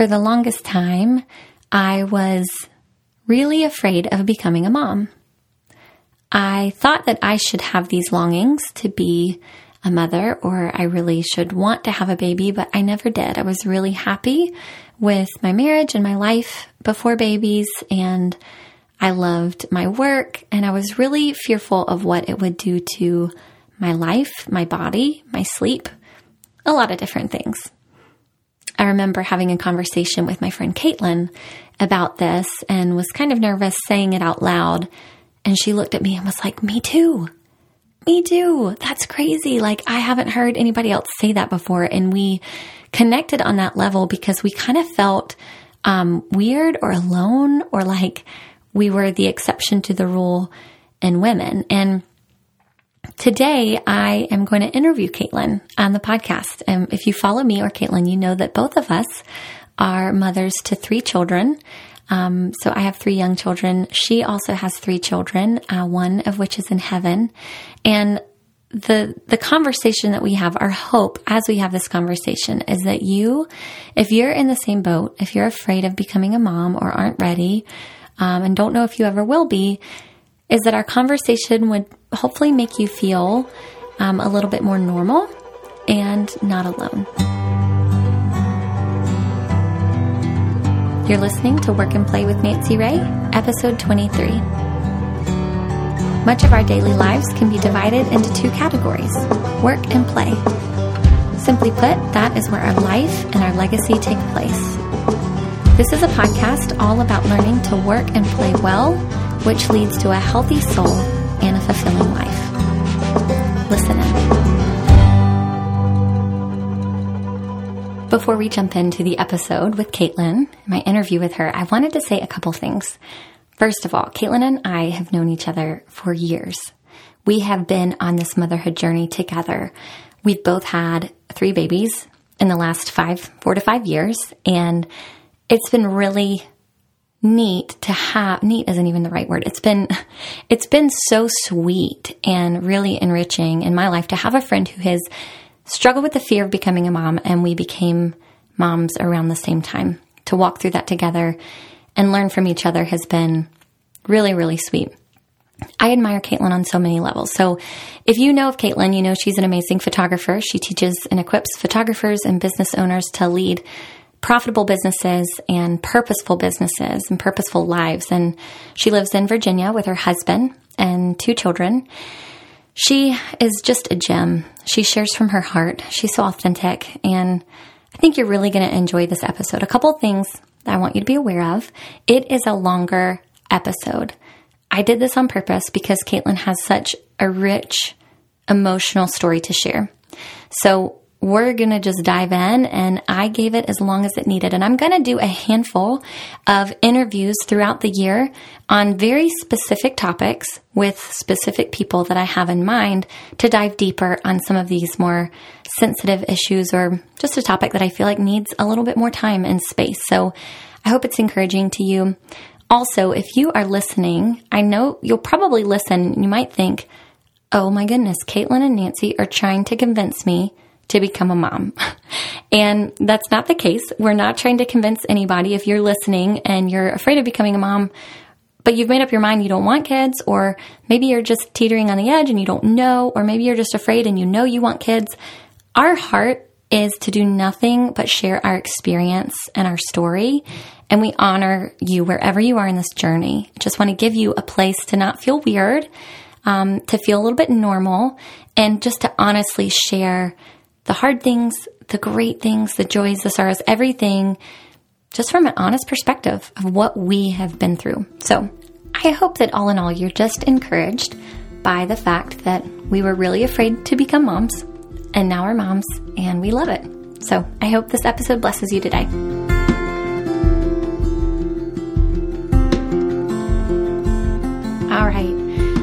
for the longest time, I was really afraid of becoming a mom. I thought that I should have these longings to be a mother or I really should want to have a baby, but I never did. I was really happy with my marriage and my life before babies and I loved my work and I was really fearful of what it would do to my life, my body, my sleep, a lot of different things. I remember having a conversation with my friend Katelyn about this and was kind of nervous saying it out loud. And she looked at me and was like, Me too. Me too. That's crazy. Like, I haven't heard anybody else say that before. And we connected on that level because we kind of felt um, weird or alone or like we were the exception to the rule in women. And today I am going to interview Katelyn on the podcast. And if you follow me or Katelyn, you know that both of us are mothers to three children. Um, so I have three young children. She also has three children, uh, one of which is in heaven. And the the conversation that we have, our hope as we have this conversation is that you, if you're in the same boat, if you're afraid of becoming a mom or aren't ready, um, and don't know if you ever will be, is that our conversation would hopefully make you feel um, a little bit more normal and not alone. You're listening to Work and Play with Nancy Ray, episode 23. Much of our daily lives can be divided into two categories work and play. Simply put, that is where our life and our legacy take place. This is a podcast all about learning to work and play well, which leads to a healthy soul and a fulfilling life. Listen in. Before we jump into the episode with Katelyn, my interview with her, I wanted to say a couple things. First of all, Katelyn and I have known each other for years. We have been on this motherhood journey together. We've both had three babies in the last five, four to five years, and it's been really neat to have neat isn't even the right word it's been it's been so sweet and really enriching in my life to have a friend who has struggled with the fear of becoming a mom and we became moms around the same time to walk through that together and learn from each other has been really really sweet I admire Katelyn on so many levels. So, if you know of Katelyn, you know she's an amazing photographer. She teaches and equips photographers and business owners to lead profitable businesses and purposeful businesses and purposeful lives. And she lives in Virginia with her husband and two children. She is just a gem. She shares from her heart. She's so authentic. And I think you're really going to enjoy this episode. A couple things that I want you to be aware of. It is a longer episode. I did this on purpose because Katelyn has such a rich emotional story to share. So we're going to just dive in and I gave it as long as it needed. And I'm going to do a handful of interviews throughout the year on very specific topics with specific people that I have in mind to dive deeper on some of these more sensitive issues or just a topic that I feel like needs a little bit more time and space. So I hope it's encouraging to you. Also, if you are listening, I know you'll probably listen. You might think, oh my goodness, Katelyn and Nancy are trying to convince me to become a mom. And that's not the case. We're not trying to convince anybody. If you're listening and you're afraid of becoming a mom, but you've made up your mind you don't want kids, or maybe you're just teetering on the edge and you don't know, or maybe you're just afraid and you know you want kids, our heart is to do nothing but share our experience and our story. And we honor you wherever you are in this journey. Just want to give you a place to not feel weird, um, to feel a little bit normal, and just to honestly share the hard things, the great things, the joys, the sorrows, everything, just from an honest perspective of what we have been through. So I hope that all in all, you're just encouraged by the fact that we were really afraid to become moms, and now we're moms, and we love it. So I hope this episode blesses you today. All right.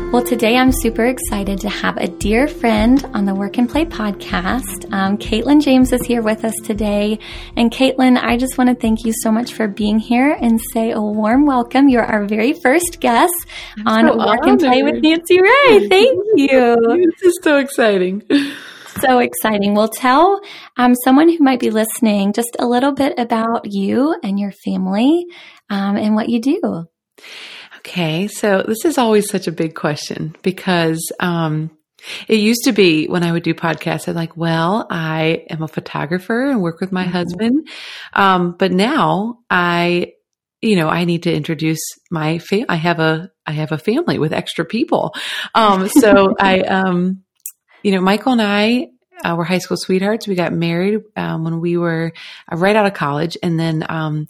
Well, today I'm super excited to have a dear friend on the Work and Play podcast. Um, Katelyn James is here with us today. And Katelyn, I just want to thank you so much for being here and say a warm welcome. You're our very first guest I'm on so Work honored. and Play with Nancy Ray. Thank you. this is so exciting. so exciting. Well, tell um, someone who might be listening just a little bit about you and your family um, and what you do. Okay, so this is always such a big question because um, it used to be when I would do podcasts, I'd like, well, I am a photographer and work with my mm-hmm. husband. Um, but now I, you know, I need to introduce my fam- I have a, I have a family with extra people. Um, so I, um, you know, Michael and I uh, were high school sweethearts. We got married, um, when we were uh, right out of college and then, um,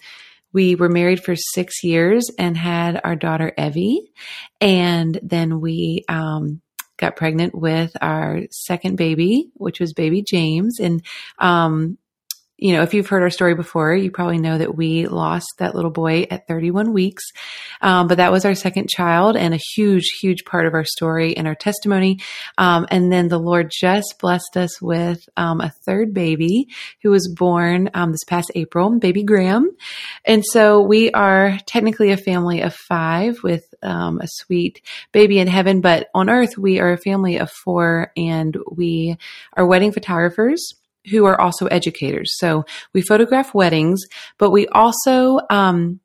we were married for six years and had our daughter Evy. And then we, um, got pregnant with our second baby, which was baby James. And, um, you know, if you've heard our story before, you probably know that we lost that little boy at 31 weeks. Um, but that was our second child and a huge, huge part of our story and our testimony. Um, and then the Lord just blessed us with um, a third baby who was born um, this past April, baby Graham. And so we are technically a family of five with um, a sweet baby in heaven. But on earth, we are a family of four and we are wedding photographers who are also educators. So we photograph weddings, but we also, um,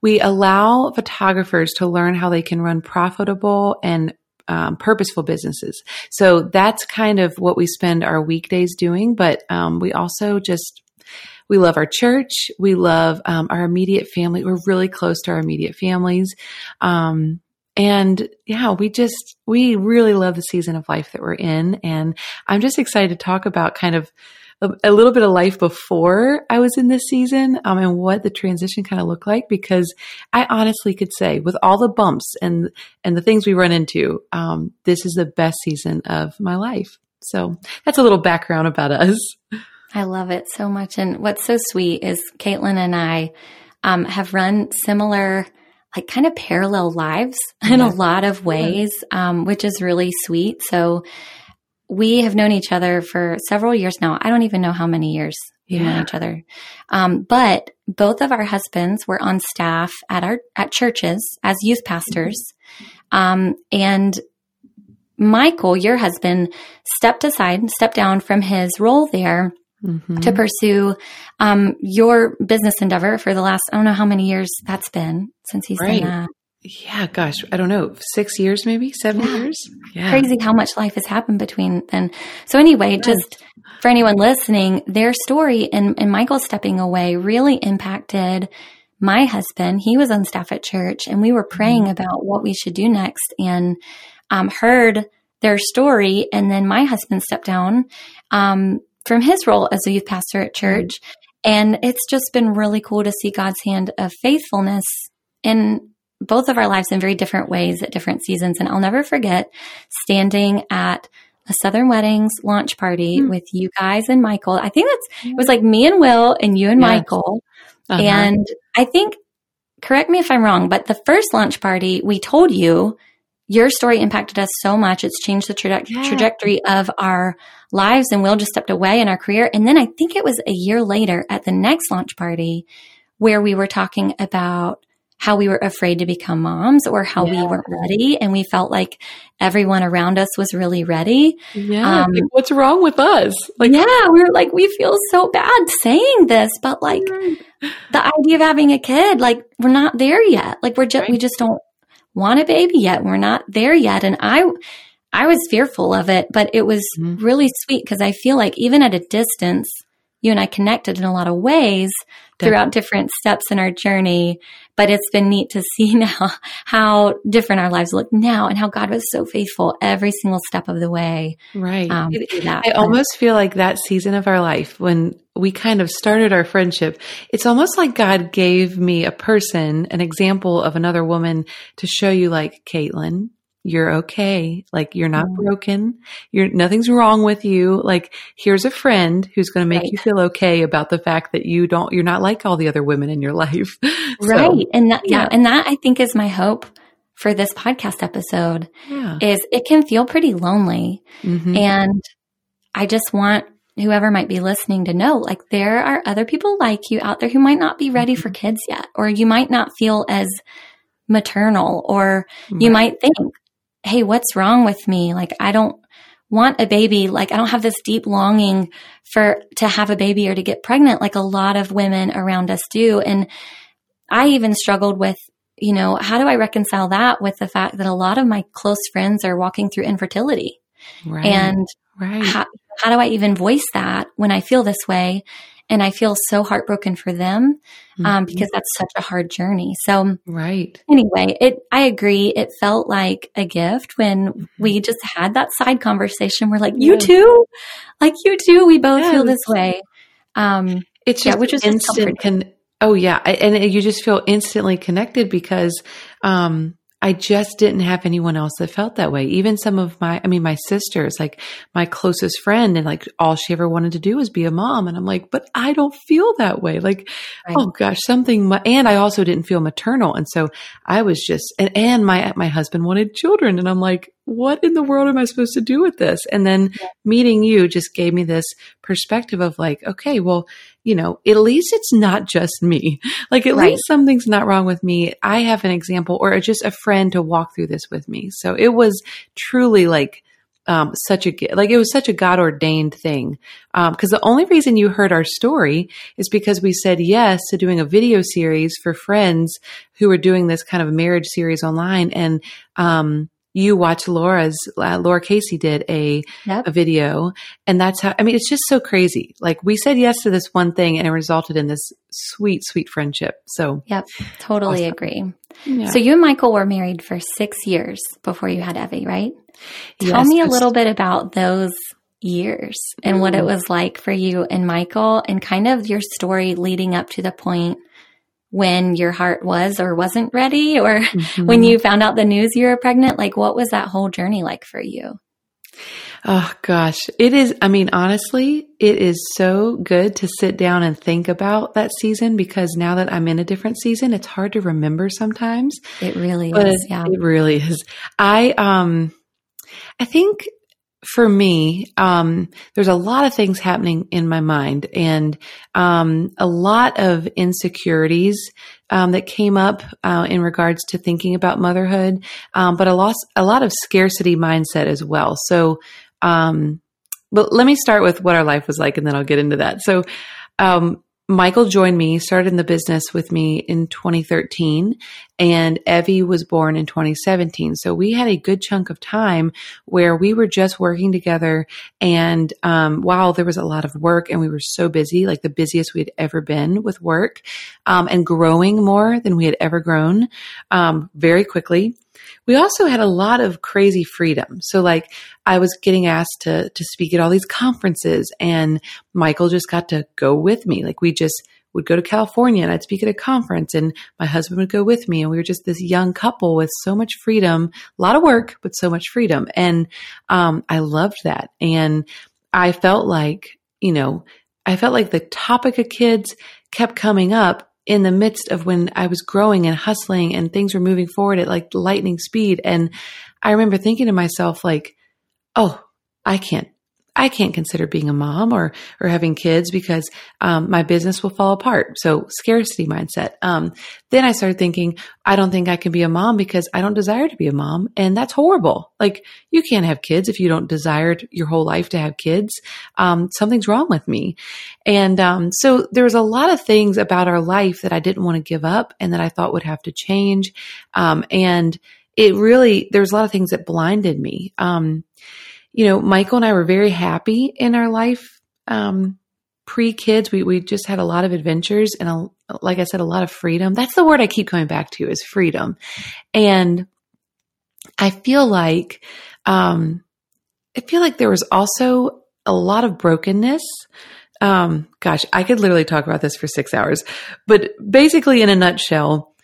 we allow photographers to learn how they can run profitable and um, purposeful businesses. So that's kind of what we spend our weekdays doing. But um, we also just we love our church. We love um, our immediate family. We're really close to our immediate families. Um, and yeah, we just, we really love the season of life that we're in. And I'm just excited to talk about kind of a, a, little bit of life before I was in this season um, and what the transition kind of looked like because I honestly could say with all the bumps and and the things we run into, um, this is the best season of my life. So that's a little background about us. I love it so much. And what's so sweet is Katelyn and I um, have run similar like kind of parallel lives in a lot of ways, um, which is really sweet. So we have known each other for several years now. I don't even know how many years we've yeah. known each other. Um, but both of our husbands were on staff at our at churches as youth pastors. Um, and Michael, your husband, stepped aside, stepped down from his role there mm-hmm. to pursue um, your business endeavor for the last I don't know how many years that's been since he's right. done that yeah, gosh, I don't know, six years, maybe seven yeah. years. Yeah. Crazy how much life has happened between then. So anyway, just for anyone listening, their story and, and Michael stepping away really impacted my husband. He was on staff at church and we were praying mm-hmm. about what we should do next and, um, heard their story. And then my husband stepped down, um, from his role as a youth pastor at church. Mm-hmm. And it's just been really cool to see God's hand of faithfulness in both of our lives in very different ways at different seasons. And I'll never forget standing at a Southern Weddings launch party mm. with you guys and Michael. I think that's, it was like me and Will and you and yes. Michael. Uh-huh. And I think, correct me if I'm wrong, but the first launch party, we told you your story impacted us so much. It's changed the yeah. trajectory of our lives and Will just stepped away in our career. And then I think it was a year later at the next launch party where we were talking about how we were afraid to become moms or how yeah. we weren't ready and we felt like everyone around us was really ready. Yeah. Um, like, what's wrong with us? Like, yeah, we were like, we feel so bad saying this, but like the idea of having a kid, like we're not there yet. Like we're just, right. we just don't want a baby yet. We're not there yet. And I, I was fearful of it, but it was mm-hmm. really sweet because I feel like even at a distance, you and I connected in a lot of ways throughout different steps in our journey. But it's been neat to see now how different our lives look now and how God was so faithful every single step of the way. Right. Um, I almost feel like that season of our life when we kind of started our friendship, it's almost like God gave me a person, an example of another woman to show you like, Katelyn, you're okay. Like you're not mm-hmm. broken. You're nothing's wrong with you. Like here's a friend who's going to make right. you feel okay about the fact that you don't, you're not like all the other women in your life. right. So, and that, yeah. yeah. And that I think is my hope for this podcast episode yeah. is it can feel pretty lonely. Mm-hmm. And I just want whoever might be listening to know like there are other people like you out there who might not be ready mm-hmm. for kids yet, or you might not feel as maternal, or you right. might think, hey, what's wrong with me? Like, I don't want a baby. Like I don't have this deep longing for to have a baby or to get pregnant like a lot of women around us do. And I even struggled with, you know, how do I reconcile that with the fact that a lot of my close friends are walking through infertility? Right. And right. How, how do I even voice that when I feel this way? And I feel so heartbroken for them um, mm-hmm. because that's such a hard journey. So, right. Anyway, it I agree. It felt like a gift when mm-hmm. we just had that side conversation. We're like, you yes. too, like you too. We both yes. feel this way. Um, it's just yeah, which is instant. Can oh yeah, and you just feel instantly connected because um, I just didn't have anyone else that felt that way. Even some of my, I mean, my sisters, like my closest friend, and like all she ever wanted to do was be a mom. And I'm like, but I don't feel that way. Like, right. oh gosh, something. And I also didn't feel maternal. And so I was just, and, and my, my husband wanted children. And I'm like, what in the world am I supposed to do with this? And then yeah. meeting you just gave me this perspective of like, okay, well, you know, at least it's not just me. Like at right. least something's not wrong with me. I have an example or just a friend to walk through this with me. So it was truly like, um, such a like it was such a God ordained thing. Because um, the only reason you heard our story is because we said yes to doing a video series for friends who were doing this kind of marriage series online, and um, you watch Lara's uh, Lara Casey did a yep. a video, and that's how. I mean, it's just so crazy. Like we said yes to this one thing, and it resulted in this sweet, sweet friendship. So, yep, totally awesome. agree. Yeah. So you and Michael were married for six years before you had Evy, right? Yes, Tell me a little bit about those years and what it was like for you and Michael, and kind of your story leading up to the point when your heart was or wasn't ready or mm-hmm. when you found out the news you were pregnant? Like, what was that whole journey like for you? Oh gosh, it is. I mean, honestly, it is so good to sit down and think about that season because now that I'm in a different season, it's hard to remember sometimes. It really but is. Yeah. It really is. I, um, I think for me, um, there's a lot of things happening in my mind and um, a lot of insecurities um, that came up uh, in regards to thinking about motherhood, um, but a lot, a lot of scarcity mindset as well. So, um, but let me start with what our life was like, and then I'll get into that. So, um, Michael joined me, started in the business with me in 2013, and Evy was born in 2017. So we had a good chunk of time where we were just working together. And um, while there was a lot of work and we were so busy, like the busiest we had ever been with work, um, and growing more than we had ever grown um, very quickly we also had a lot of crazy freedom. So like I was getting asked to to speak at all these conferences and Michael just got to go with me. Like we just would go to California and I'd speak at a conference and my husband would go with me and we were just this young couple with so much freedom, a lot of work, but so much freedom. And um, I loved that. And I felt like, you know, I felt like the topic of kids kept coming up in the midst of when I was growing and hustling and things were moving forward at like lightning speed. And I remember thinking to myself, like, oh, I can't I can't consider being a mom or or having kids because um, my business will fall apart. So scarcity mindset. Um, then I started thinking, I don't think I can be a mom because I don't desire to be a mom, and that's horrible. Like you can't have kids if you don't desire your whole life to have kids. Um, something's wrong with me. And um, so there was a lot of things about our life that I didn't want to give up and that I thought would have to change. Um, and it really there's a lot of things that blinded me. You know, Michael and I were very happy in our life. Um, pre kids, we, we just had a lot of adventures and a, like I said, a lot of freedom. That's the word I keep coming back to is freedom. And I feel like, um, I feel like there was also a lot of brokenness. Um, gosh, I could literally talk about this for six hours, but basically in a nutshell,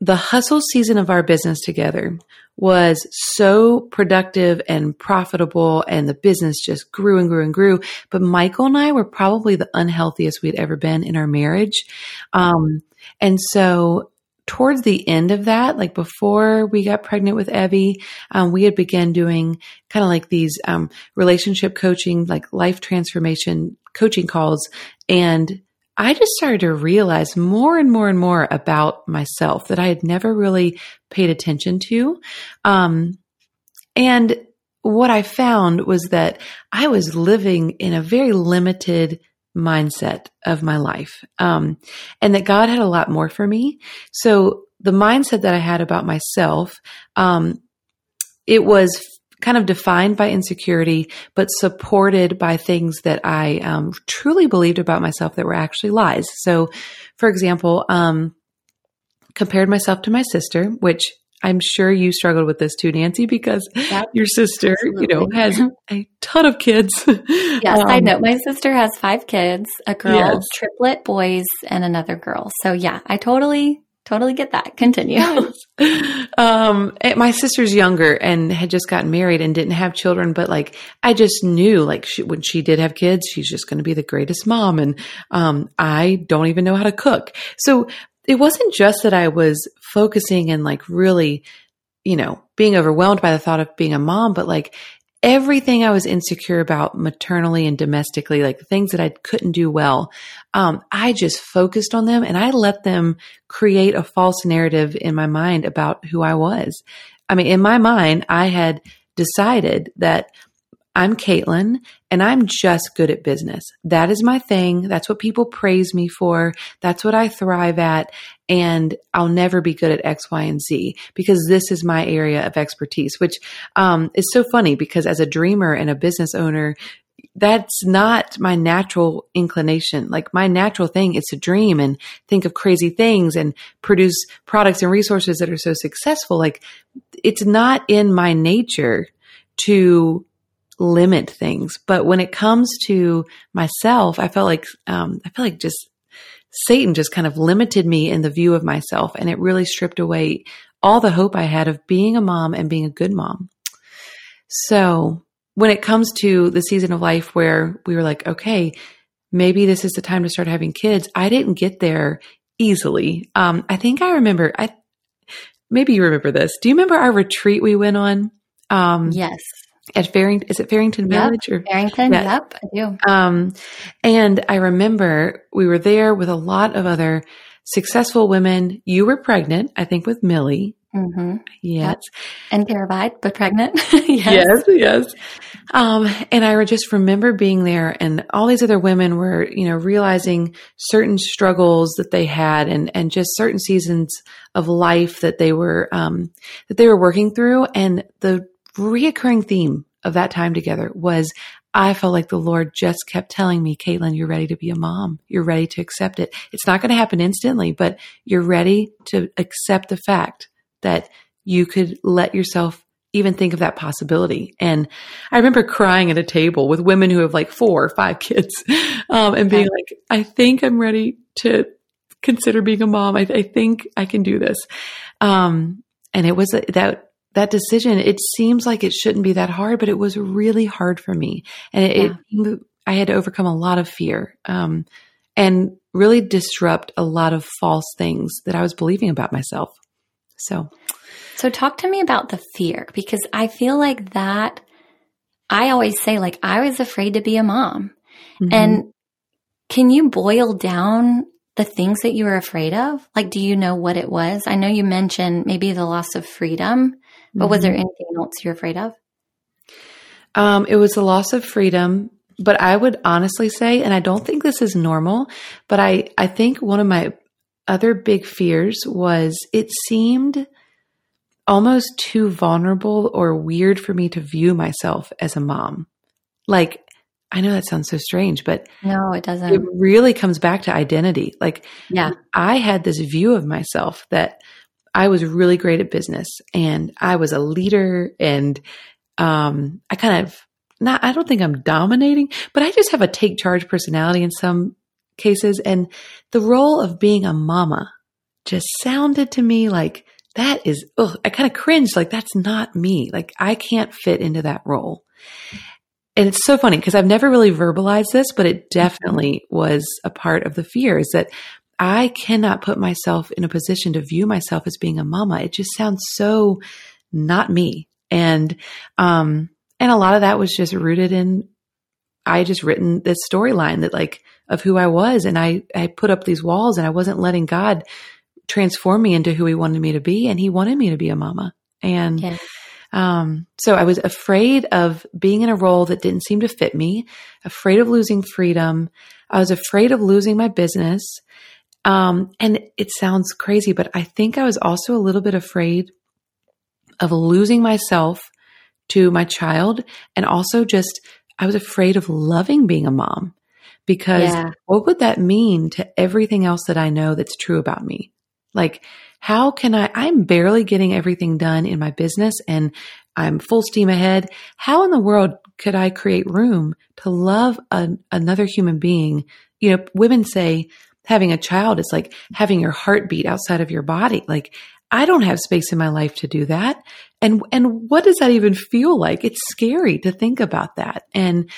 the hustle season of our business together was so productive and profitable and the business just grew and grew and grew. But Michael and I were probably the unhealthiest we'd ever been in our marriage. Um, and so towards the end of that, like before we got pregnant with Evy, um, we had begun doing kind of like these um, relationship coaching, like life transformation coaching calls. And I just started to realize more and more and more about myself that I had never really paid attention to. Um, and what I found was that I was living in a very limited mindset of my life. Um, and that God had a lot more for me. So the mindset that I had about myself, um, it was kind of defined by insecurity, but supported by things that I um, truly believed about myself that were actually lies. So, for example, um, compared myself to my sister, which I'm sure you struggled with this too, Nancy, because yep, your sister, absolutely. you know, has a ton of kids. yes, um, I know. My sister has five kids, a girl, yes. triplet boys, and another girl. So yeah, I totally totally get that. Continue. um, eh, my sister's younger and had just gotten married and didn't have children, but like I just knew, like she, when she did have kids, she's just going to be the greatest mom, and um, I don't even know how to cook. So it wasn't just that I was focusing and like really, you know, being overwhelmed by the thought of being a mom, but like everything I was insecure about maternally and domestically, like things that I couldn't do well, um, I just focused on them and I let them create a false narrative in my mind about who I was. I mean, in my mind, I had decided that I'm Katelyn and I'm just good at business. That is my thing. That's what people praise me for. That's what I thrive at. And I'll never be good at X, Y, and Z because this is my area of expertise, which um, is so funny because as a dreamer and a business owner, that's not my natural inclination. Like my natural thing is to dream and think of crazy things and produce products and resources that are so successful. Like it's not in my nature to limit things. But when it comes to myself, I felt like, um, I felt like just Satan just kind of limited me in the view of myself and it really stripped away all the hope I had of being a mom and being a good mom. So when it comes to the season of life where we were like, okay, maybe this is the time to start having kids, I didn't get there easily. Um, I think I remember, I, maybe you remember this. Do you remember our retreat we went on? Um, yes at Farrington, is it Farrington yep, Village or Farrington? Yeah. Yep, I do. Um, and I remember we were there with a lot of other successful women. You were pregnant, I think, with Millie. Mm-hmm. Yes. Yep. And terrified, but pregnant. yes. Yes. Yes. Um, and I just remember being there and all these other women were, you know, realizing certain struggles that they had and, and just certain seasons of life that they were, um, that they were working through. And the reoccurring theme of that time together was I felt like the Lord just kept telling me, Katelyn, you're ready to be a mom. You're ready to accept it. It's not going to happen instantly, but you're ready to accept the fact that you could let yourself even think of that possibility. And I remember crying at a table with women who have like four or five kids um, and being like, I think I'm ready to consider being a mom. I, I think I can do this. Um, and it was that that decision, it seems like it shouldn't be that hard, but it was really hard for me. And it, yeah. it I had to overcome a lot of fear, um, and really disrupt a lot of false things that I was believing about myself. So, so talk to me about the fear because I feel like that I always say like I was afraid to be a mom. Mm-hmm. And can you boil down the things that you were afraid of? Like do you know what it was? I know you mentioned maybe the loss of freedom, but mm-hmm. was there mm-hmm. anything else you're afraid of? Um, it was the loss of freedom, but I would honestly say, and I don't think this is normal, but I, I think one of my other big fears was it seemed almost too vulnerable or weird for me to view myself as a mom. Like, I know that sounds so strange, but no, it doesn't. It really comes back to identity. Like, yeah, I had this view of myself that I was really great at business and I was a leader and um, I kind of not I don't think I'm dominating, but I just have a take charge personality in some cases and the role of being a mama just sounded to me like that is ugh, I kind of cringed like that's not me. Like I can't fit into that role. And it's so funny because I've never really verbalized this, but it definitely was a part of the fear is that I cannot put myself in a position to view myself as being a mama. It just sounds so not me. And, um, and a lot of that was just rooted in, I just written this storyline that like, of who I was. And I, I put up these walls and I wasn't letting God transform me into who he wanted me to be. And he wanted me to be a mama. And, yeah. Um, so I was afraid of being in a role that didn't seem to fit me, afraid of losing freedom. I was afraid of losing my business. Um, and it sounds crazy, but I think I was also a little bit afraid of losing myself to my child. And also just, I was afraid of loving being a mom because yeah. what would that mean to everything else that I know that's true about me? Like, how can I, I'm barely getting everything done in my business and I'm full steam ahead. How in the world could I create room to love a, another human being? You know, women say having a child is like having your heartbeat outside of your body. Like, I don't have space in my life to do that. And, and what does that even feel like? It's scary to think about that. And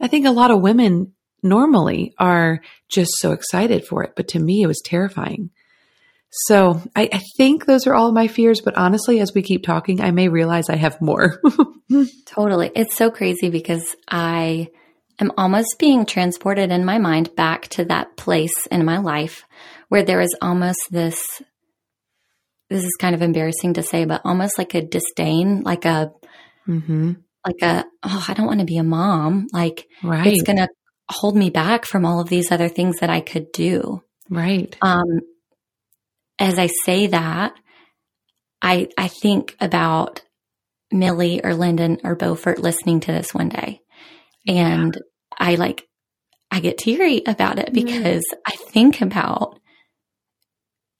I think a lot of women normally are just so excited for it. But to me, it was terrifying. So I, I, think those are all my fears, but honestly, as we keep talking, I may realize I have more. totally. It's so crazy because I am almost being transported in my mind back to that place in my life where there is almost this this is kind of embarrassing to say, but almost like a disdain, like a mm-hmm. like a oh, I don't want to be a mom. Like right. it's gonna hold me back from all of these other things that I could do. Right. Um as I say that, I I think about Millie or Lyndon or Beaufort listening to this one day. And. I like I get teary about it because mm. I think about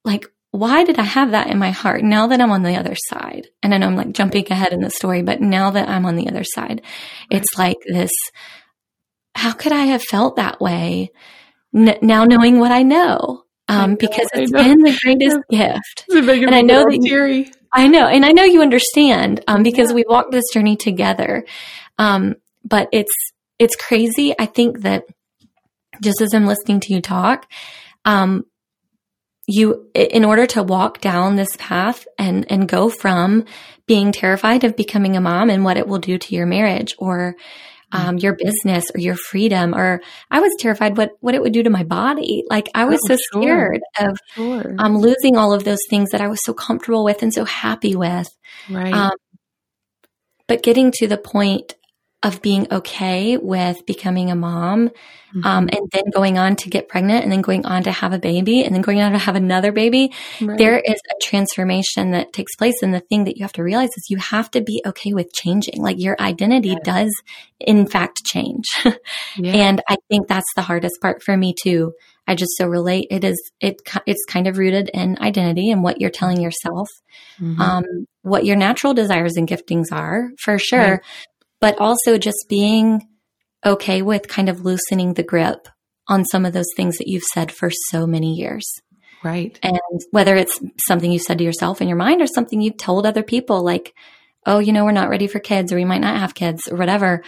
like why did I have that in my heart now that I'm on the other side? And I know I'm like jumping ahead in the story, but now that I'm on the other side, it's like this how could I have felt that way n- now knowing what I know? um, know, because it's been the greatest gift. and I know that you, I know, and I know you understand um, because yeah. we walked this journey together. Um, but it's it's crazy. I think that just as I'm listening to you talk, um, you in order to walk down this path and and go from being terrified of becoming a mom and what it will do to your marriage or um, your business or your freedom or i was terrified what what it would do to my body like i was oh, so sure. scared of sure. um, losing all of those things that i was so comfortable with and so happy with right um, but getting to the point of being okay with becoming a mom mm-hmm. um, and then going on to get pregnant and then going on to have a baby and then going on to have another baby right. there is a transformation that takes place and the thing that you have to realize is you have to be okay with changing like your identity yes. does in fact change yeah. and i think that's the hardest part for me too i just so relate it is it it's kind of rooted in identity and what you're telling yourself mm-hmm. um, what your natural desires and giftings are for sure right but also just being okay with kind of loosening the grip on some of those things that you've said for so many years. Right. And whether it's something you said to yourself in your mind or something you've told other people, like, oh, you know, we're not ready for kids or we might not have kids or whatever,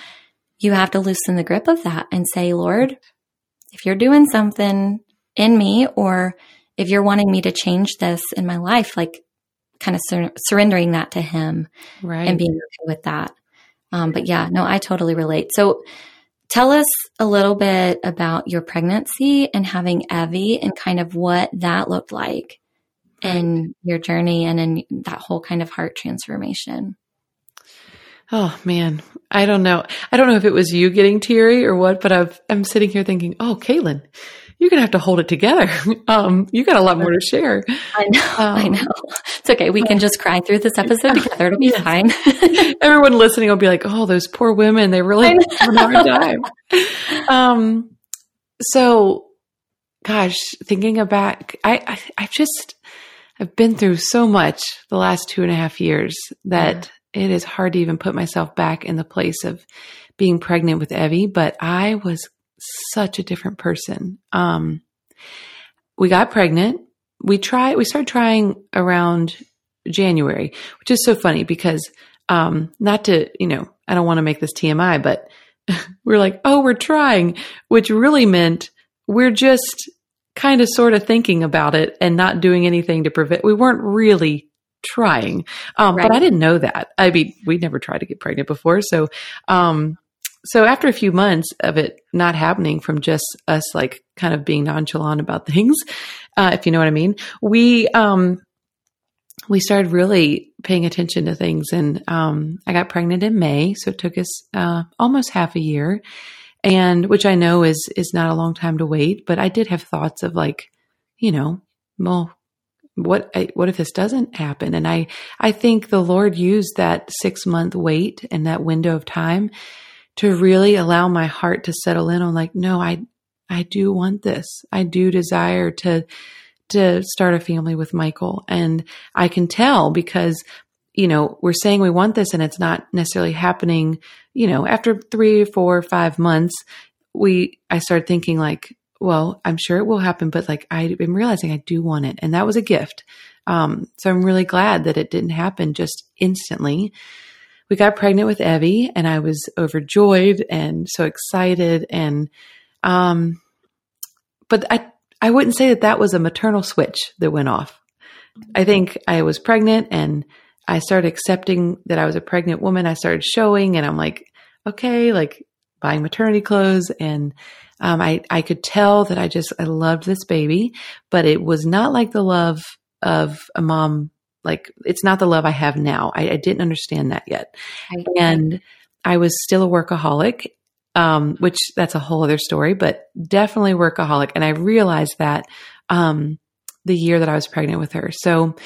you have to loosen the grip of that and say, Lord, if you're doing something in me or if you're wanting me to change this in my life, like kind of sur- surrendering that to Him right. and being okay with that. Um, but yeah, no, I totally relate. So tell us a little bit about your pregnancy and having Evy and kind of what that looked like in your journey and in that whole kind of heart transformation. Oh man, I don't know. I don't know if it was you getting teary or what, but I've, I'm sitting here thinking, oh, Katelyn, you're going to have to hold it together. Um, you got a lot more to share. I know. Um, I know. It's okay. We can just cry through this episode together. It'll be yes. fine. Everyone listening will be like, oh, those poor women. They really have a hard time. Um, so gosh, thinking about, I, I, I've just, I've been through so much the last two and a half years that yeah. it is hard to even put myself back in the place of being pregnant with Evy, but I was such a different person. Um, we got pregnant. We tried, we started trying around January, which is so funny because, um, not to, you know, I don't want to make this TMI, but we're like, oh, we're trying, which really meant we're just kind of sort of thinking about it and not doing anything to prevent, we weren't really trying. Um, right. but I didn't know that. I mean, we never tried to get pregnant before. So, um, so after a few months of it not happening from just us like kind of being nonchalant about things, uh, if you know what I mean, we, um, we started really paying attention to things. And um, I got pregnant in May, so it took us uh, almost half a year, and which I know is is not a long time to wait. But I did have thoughts of like, you know, well, what what if this doesn't happen? And I I think the Lord used that six month wait and that window of time to really allow my heart to settle in on like, no, I I do want this. I do desire to to start a family with Michael. And I can tell because, you know, we're saying we want this and it's not necessarily happening, you know, after three, four, five months, we, I started thinking like, well, I'm sure it will happen, but like I am realizing I do want it. And that was a gift. Um, so I'm really glad that it didn't happen just instantly. We got pregnant with Evy and I was overjoyed and so excited. And, um, but I I wouldn't say that that was a maternal switch that went off. I think I was pregnant and I started accepting that I was a pregnant woman. I started showing and I'm like, okay, like buying maternity clothes. And um, I, I could tell that I just, I loved this baby, but it was not like the love of a mom. Like it's not the love I have now. I, I didn't understand that yet. And I was still a workaholic um, which that's a whole other story, but definitely workaholic. And I realized that um, the year that I was pregnant with her. So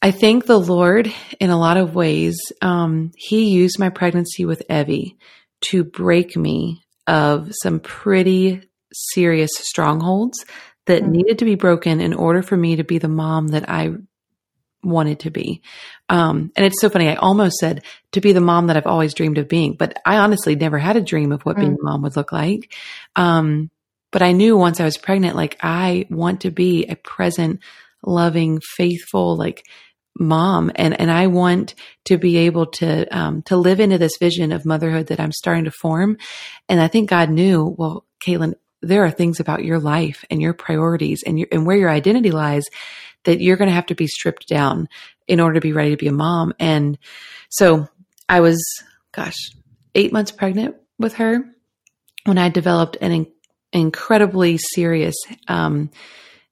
I thank the Lord in a lot of ways. Um, he used my pregnancy with Evy to break me of some pretty serious strongholds that mm-hmm. needed to be broken in order for me to be the mom that I wanted to be. Um, and it's so funny. I almost said to be the mom that I've always dreamed of being, but I honestly never had a dream of what mm. being a mom would look like. Um, but I knew once I was pregnant, like I want to be a present, loving, faithful, like mom. And, and I want to be able to, um, to live into this vision of motherhood that I'm starting to form. And I think God knew, well, Katelyn, there are things about your life and your priorities and your, and where your identity lies that you're going to have to be stripped down in order to be ready to be a mom. And so I was, gosh, eight months pregnant with her when I developed an in- incredibly serious, um,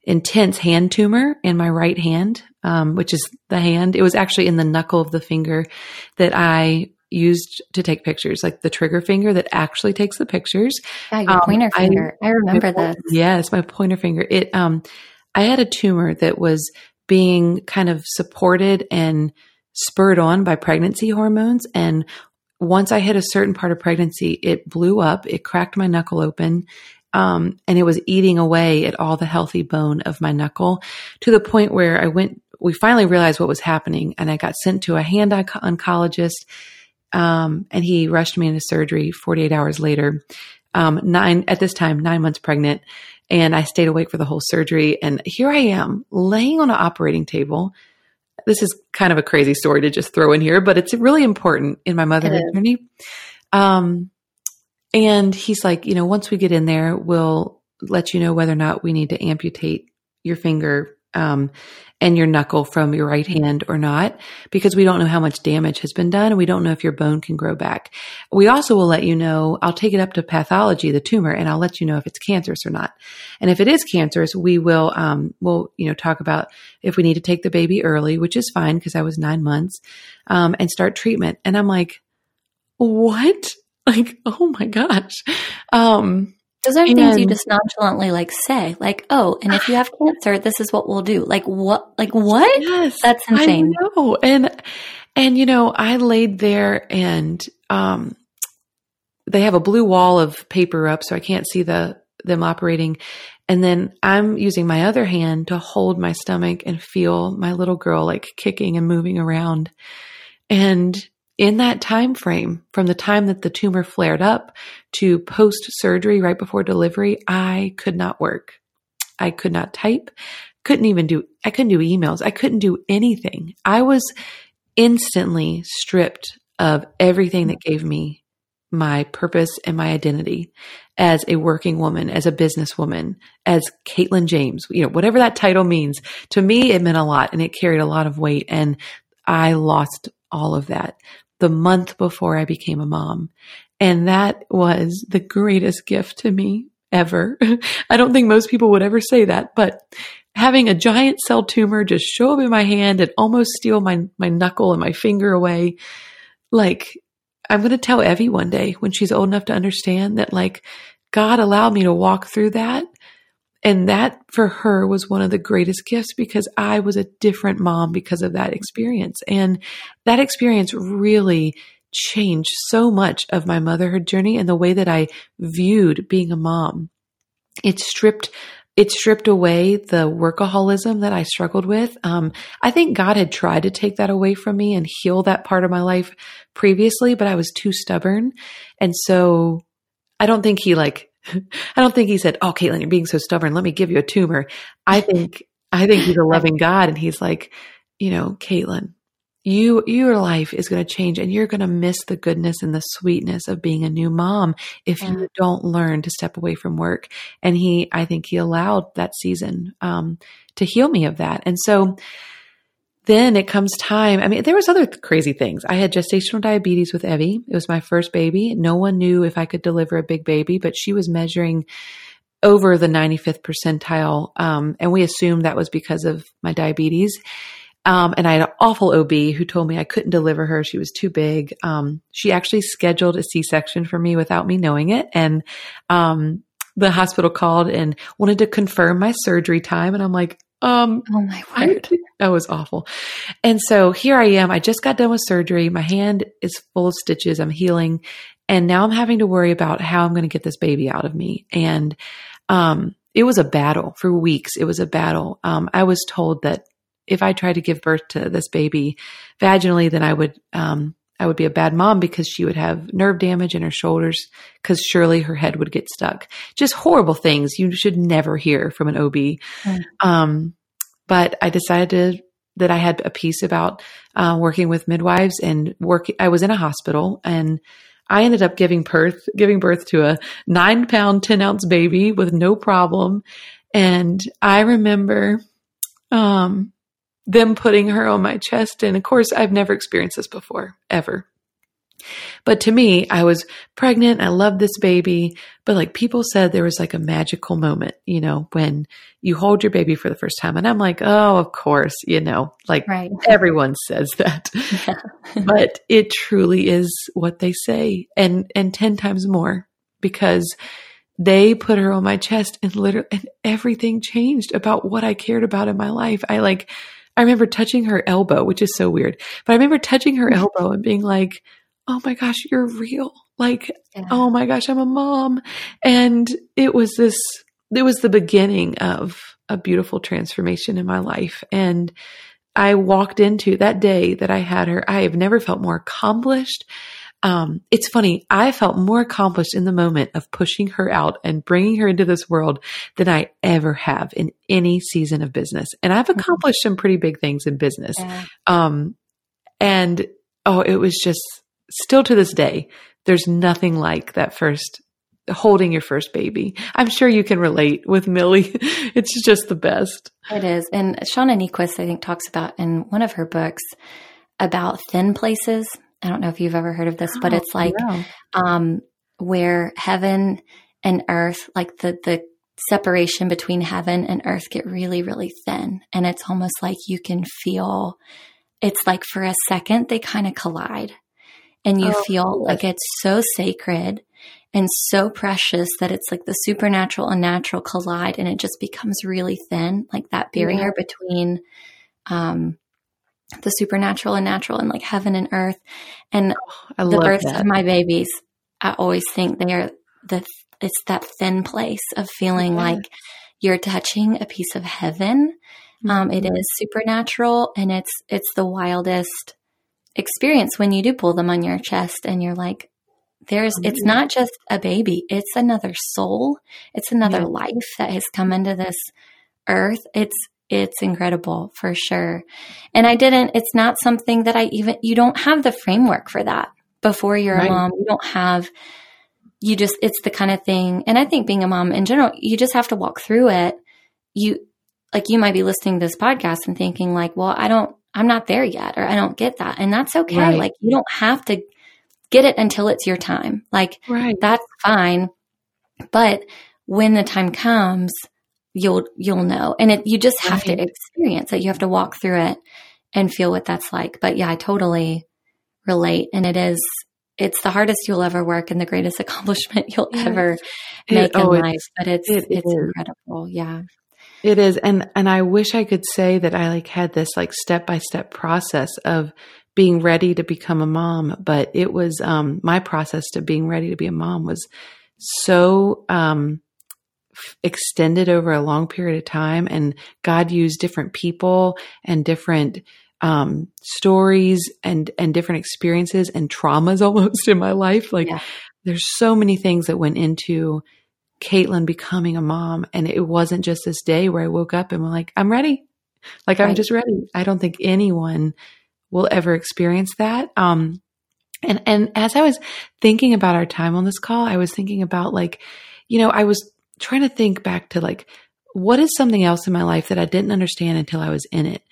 intense hand tumor in my right hand, um, which is the hand. It was actually in the knuckle of the finger that I used to take pictures, like the trigger finger that actually takes the pictures. Yeah, your um, pointer finger. I, I remember that. Yes, my pointer finger. It um I had a tumor that was being kind of supported and spurred on by pregnancy hormones. And once I hit a certain part of pregnancy, it blew up, it cracked my knuckle open. Um, and it was eating away at all the healthy bone of my knuckle to the point where I went, we finally realized what was happening and I got sent to a hand oncologist. Um, and he rushed me into surgery 48 hours later. Um, nine, at this time, nine months pregnant and I stayed awake for the whole surgery. And here I am laying on an operating table. This is kind of a crazy story to just throw in here, but it's really important in my mother's journey. Um, and he's like, you know, once we get in there, we'll let you know whether or not we need to amputate your finger um, and your knuckle from your right hand or not, because we don't know how much damage has been done and we don't know if your bone can grow back. We also will let you know, I'll take it up to pathology, the tumor, and I'll let you know if it's cancerous or not. And if it is cancerous, we will, um, we'll, you know, talk about if we need to take the baby early, which is fine because I was nine months, um, and start treatment. And I'm like, what? Like, oh my gosh. Um, those are and, things you just nonchalantly like say, like, oh, and if you have cancer, this is what we'll do. Like what? Like what? Yes, that's insane. I know. And and you know, I laid there, and um, they have a blue wall of paper up, so I can't see the them operating. And then I'm using my other hand to hold my stomach and feel my little girl like kicking and moving around. And in that time frame from the time that the tumor flared up to post surgery right before delivery i could not work i could not type couldn't even do i couldn't do emails i couldn't do anything i was instantly stripped of everything that gave me my purpose and my identity as a working woman, as a businesswoman, as Katelyn James, you know, whatever that title means. To me, it meant a lot and it carried a lot of weight. And I lost all of that the month before I became a mom. And that was the greatest gift to me ever. I don't think most people would ever say that, but having a giant cell tumor just show up in my hand and almost steal my, my knuckle and my finger away. Like, I'm going to tell Evy one day when she's old enough to understand that, like, God allowed me to walk through that. And that for her was one of the greatest gifts because I was a different mom because of that experience. And that experience really changed so much of my motherhood journey and the way that I viewed being a mom. It stripped it stripped away the workaholism that I struggled with. Um, I think God had tried to take that away from me and heal that part of my life previously, but I was too stubborn. And so I don't think he like, I don't think he said, Oh, Katelyn, you're being so stubborn. Let me give you a tumor. I think, I think he's a loving God and he's like, you know, Katelyn, you your life is going to change and you're going to miss the goodness and the sweetness of being a new mom if yeah. you don't learn to step away from work and he i think he allowed that season um, to heal me of that and so then it comes time i mean there was other crazy things i had gestational diabetes with Evy it was my first baby no one knew if i could deliver a big baby but she was measuring over the 95th percentile um, and we assumed that was because of my diabetes um, and I had an awful OB who told me I couldn't deliver her. She was too big. Um, she actually scheduled a C section for me without me knowing it. And, um, the hospital called and wanted to confirm my surgery time. And I'm like, um, oh my word. I, that was awful. And so here I am. I just got done with surgery. My hand is full of stitches. I'm healing. And now I'm having to worry about how I'm going to get this baby out of me. And, um, it was a battle for weeks. It was a battle. Um, I was told that if I tried to give birth to this baby vaginally, then I would, um, I would be a bad mom because she would have nerve damage in her shoulders because surely her head would get stuck. Just horrible things you should never hear from an OB. Mm. Um, but I decided to, that I had a piece about uh, working with midwives and work. I was in a hospital and I ended up giving birth, giving birth to a nine pound, 10 ounce baby with no problem. And I remember, um, them putting her on my chest. And of course, I've never experienced this before, ever. But to me, I was pregnant. I loved this baby. But like people said, there was like a magical moment, you know, when you hold your baby for the first time. And I'm like, oh, of course, you know, like right. everyone says that. Yeah. but it truly is what they say and, and 10 times more because they put her on my chest and literally, and everything changed about what I cared about in my life. I like, I remember touching her elbow, which is so weird, but I remember touching her elbow and being like, oh my gosh, you're real. Like, yeah. oh my gosh, I'm a mom. And it was this, it was the beginning of a beautiful transformation in my life. And I walked into that day that I had her. I have never felt more accomplished um, it's funny. I felt more accomplished in the moment of pushing her out and bringing her into this world than I ever have in any season of business. And I've mm-hmm. accomplished some pretty big things in business. Yeah. Um, and oh, it was just still to this day, there's nothing like that first holding your first baby. I'm sure you can relate with Millie. it's just the best. It is. And Shauna Niequist, I think, talks about in one of her books about thin places I don't know if you've ever heard of this, oh, but it's like no. um, where heaven and earth, like the the separation between heaven and earth, get really really thin, and it's almost like you can feel. It's like for a second they kind of collide, and you oh, feel like it's so sacred and so precious that it's like the supernatural and natural collide, and it just becomes really thin, like that barrier yeah. between um, the supernatural and natural and like heaven and earth. And oh, the births that. of my babies, I always think they are the, it's that thin place of feeling yeah. like you're touching a piece of heaven. Mm-hmm. Um, it mm-hmm. supernatural and it's, it's the wildest experience when you do pull them on your chest and you're like, there's, mm-hmm. it's not just a baby. It's another soul. It's another yeah. life that has come into this earth. It's, it's incredible for sure. And I didn't, it's not something that I even, you don't have the framework for that before you're right. a mom. You don't have, you just, it's the kind of thing. And I think being a mom in general, you just have to walk through it. You, like, you might be listening to this podcast and thinking, like, well, I don't, I'm not there yet, or I don't get that. And that's okay. Right. Like, you don't have to get it until it's your time. Like, right. that's fine. But when the time comes, you'll you'll know. And it you just have Right. to experience it. You have to walk through it and feel what that's like. But yeah, I totally relate. And it is it's the hardest you'll ever work and the greatest accomplishment you'll Yes. ever It- make in oh, it's- life. But it's it it's incredible. Yeah. It is. And, and I wish I could say that I like had this like step by step process of being ready to become a mom, but it was, um, my process to being ready to be a mom was so, um, extended over a long period of time and God used different people and different, um, stories and, and different experiences and traumas almost in my life. Like Yeah. there's so many things that went into Katelyn becoming a mom. And it wasn't just this day where I woke up and was like, I'm ready. Like I'm just ready. I don't think anyone will ever experience that. Um, and, and as I was thinking about our time on this call, I was thinking about like, you know, I was trying to think back to like, what is something else in my life that I didn't understand until I was in it?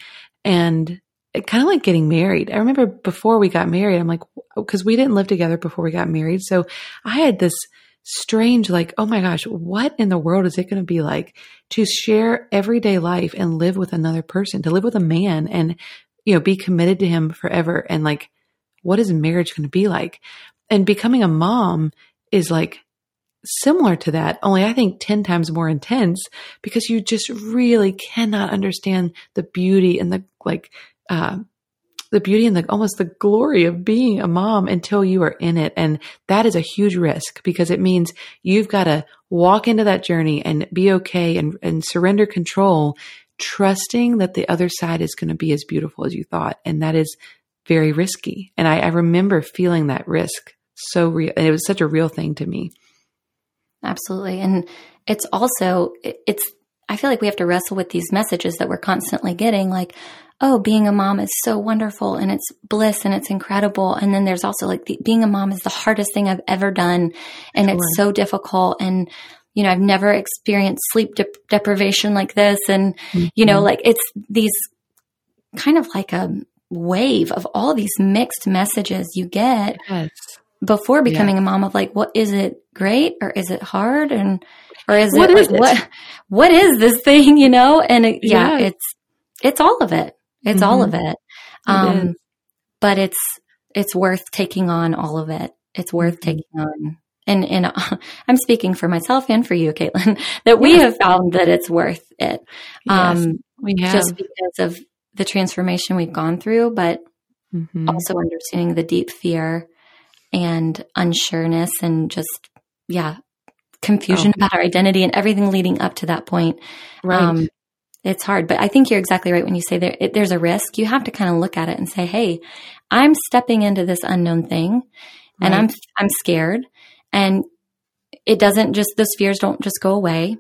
And it kind of like getting married. I remember before we got married, I'm like, because we didn't live together before we got married. So I had this strange, like, oh my gosh, what in the world is it going to be like to share everyday life and live with another person, to live with a man and, you know, be committed to him forever? And like, what is marriage going to be like? And becoming a mom is like similar to that, only I think 10 times more intense because you just really cannot understand the beauty and the like, uh, the beauty and the almost the glory of being a mom until you are in it. And that is a huge risk because it means you've got to walk into that journey and be okay and, and surrender control, trusting that the other side is going to be as beautiful as you thought. And that is very risky. And I, I remember feeling that risk so real. And it was such a real thing to me. Absolutely. And it's also, it's, I feel like we have to wrestle with these messages that we're constantly getting like, oh, being a mom is so wonderful and it's bliss and it's incredible. And then there's also like the, being a mom is the hardest thing I've ever done. And it's so difficult. And, you know, I've never experienced sleep dep deprivation like this. And, you know, Mhm. like it's these kind of like a wave of all these mixed messages you get Yes. Before becoming a mom of like, what is it great or is it hard? And, or is What it is like, it? what, what is this thing, you know? And it, yeah, Yes. it's, it's all of it. It's all Mhm. of it. It Um, is. but it's, it's worth taking on all of it. It's worth Mhm. taking on. And, and uh, I'm speaking for myself and for you, Katelyn, that we Yes. have found that it's worth it. Yes, Um, we have. just because of the transformation we've gone through, but Mhm. also understanding the deep fear and unsureness and just yeah confusion Oh. about our identity and everything leading up to that point right. um, it's hard but i think you're exactly right when you say there it, there's a risk you have to kind of look at it and say hey i'm stepping into this unknown thing and i'm i'm scared and it doesn't just those fears don't just go away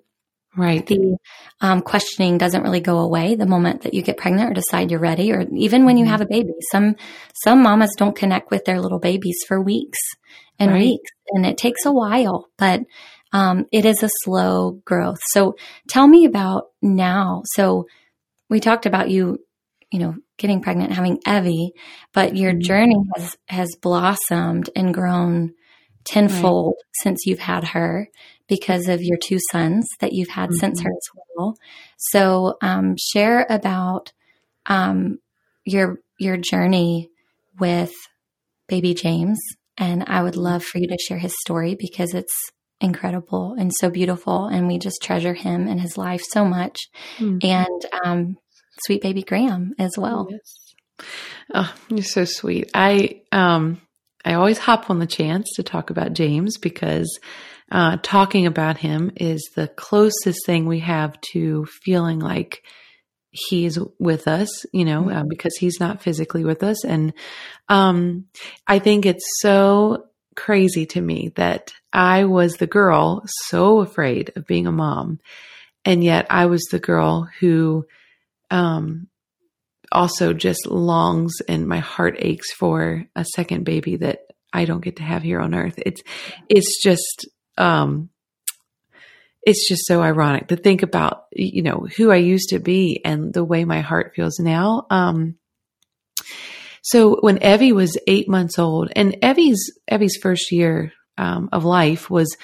right. the um, questioning doesn't really go away the moment that you get pregnant or decide you're ready or even when you Mhm. have a baby some some mamas don't connect with their little babies for weeks and Right. weeks and it takes a while but um, it is a slow growth so tell me about now so we talked about you you know getting pregnant having Evy but your Mhm. journey has has blossomed and grown tenfold since you've had her because of your two sons that you've had since Mhm. her as well. So um, share about um, your your journey with baby James, and I would love for you to share his story because it's incredible and so beautiful, and we just treasure him and his life so much. Mhm. And um, sweet baby Graham as well. Yes. Oh, you're so sweet. I um I always hop on the chance to talk about James because uh, talking about him is the closest thing we have to feeling like he's with us, you know, uh, because he's not physically with us. And um, I think it's so crazy to me that I was the girl so afraid of being a mom. And yet I was the girl who um, also just longs and my heart aches for a second baby that I don't get to have here on earth. It's it's just um it's just so ironic to think about you know who I used to be and the way my heart feels now. Um so when Evy was 8 months old and Evy's Evy's first year um of life was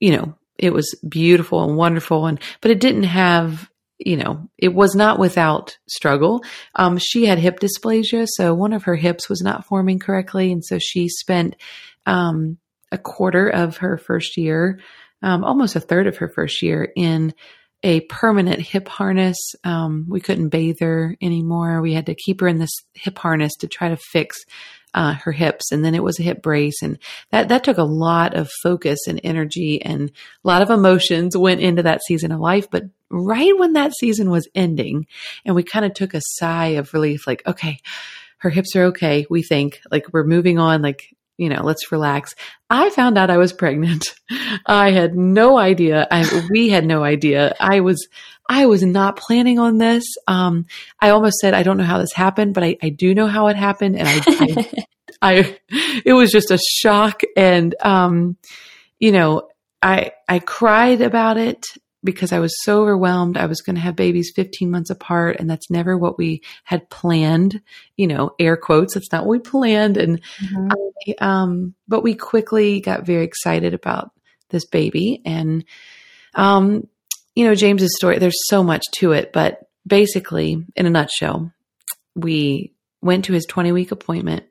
you know it was beautiful and wonderful and but it didn't have you know it was not without struggle um, she had hip dysplasia so one of her hips was not forming correctly and so she spent um, a quarter of her first year um, almost a third of her first year in a permanent hip harness. Um, we couldn't bathe her anymore. We had to keep her in this hip harness to try to fix uh, her hips, and then it was a hip brace, and that that took a lot of focus and energy, and a lot of emotions went into that season of life. But right when that season was ending, and we kind of took a sigh of relief, like, okay, her hips are okay. We think. Like we're moving on, like you know, let's relax. I found out I was pregnant. I had no idea. I, we had no idea. I was, I was not planning on this. Um, I almost said, I don't know how this happened, but I, I do know how it happened. And I, I, I, it was just a shock. And, um, you know, I, I cried about it because I was so overwhelmed. I was going to have babies 15 months apart, and that's never what we had planned. You know, air quotes. That's not what we planned. And mm-hmm. I, um, but we quickly got very excited about this baby, and um, you know, James's story. There's so much to it, but basically, in a nutshell, we went to his 20 week appointment,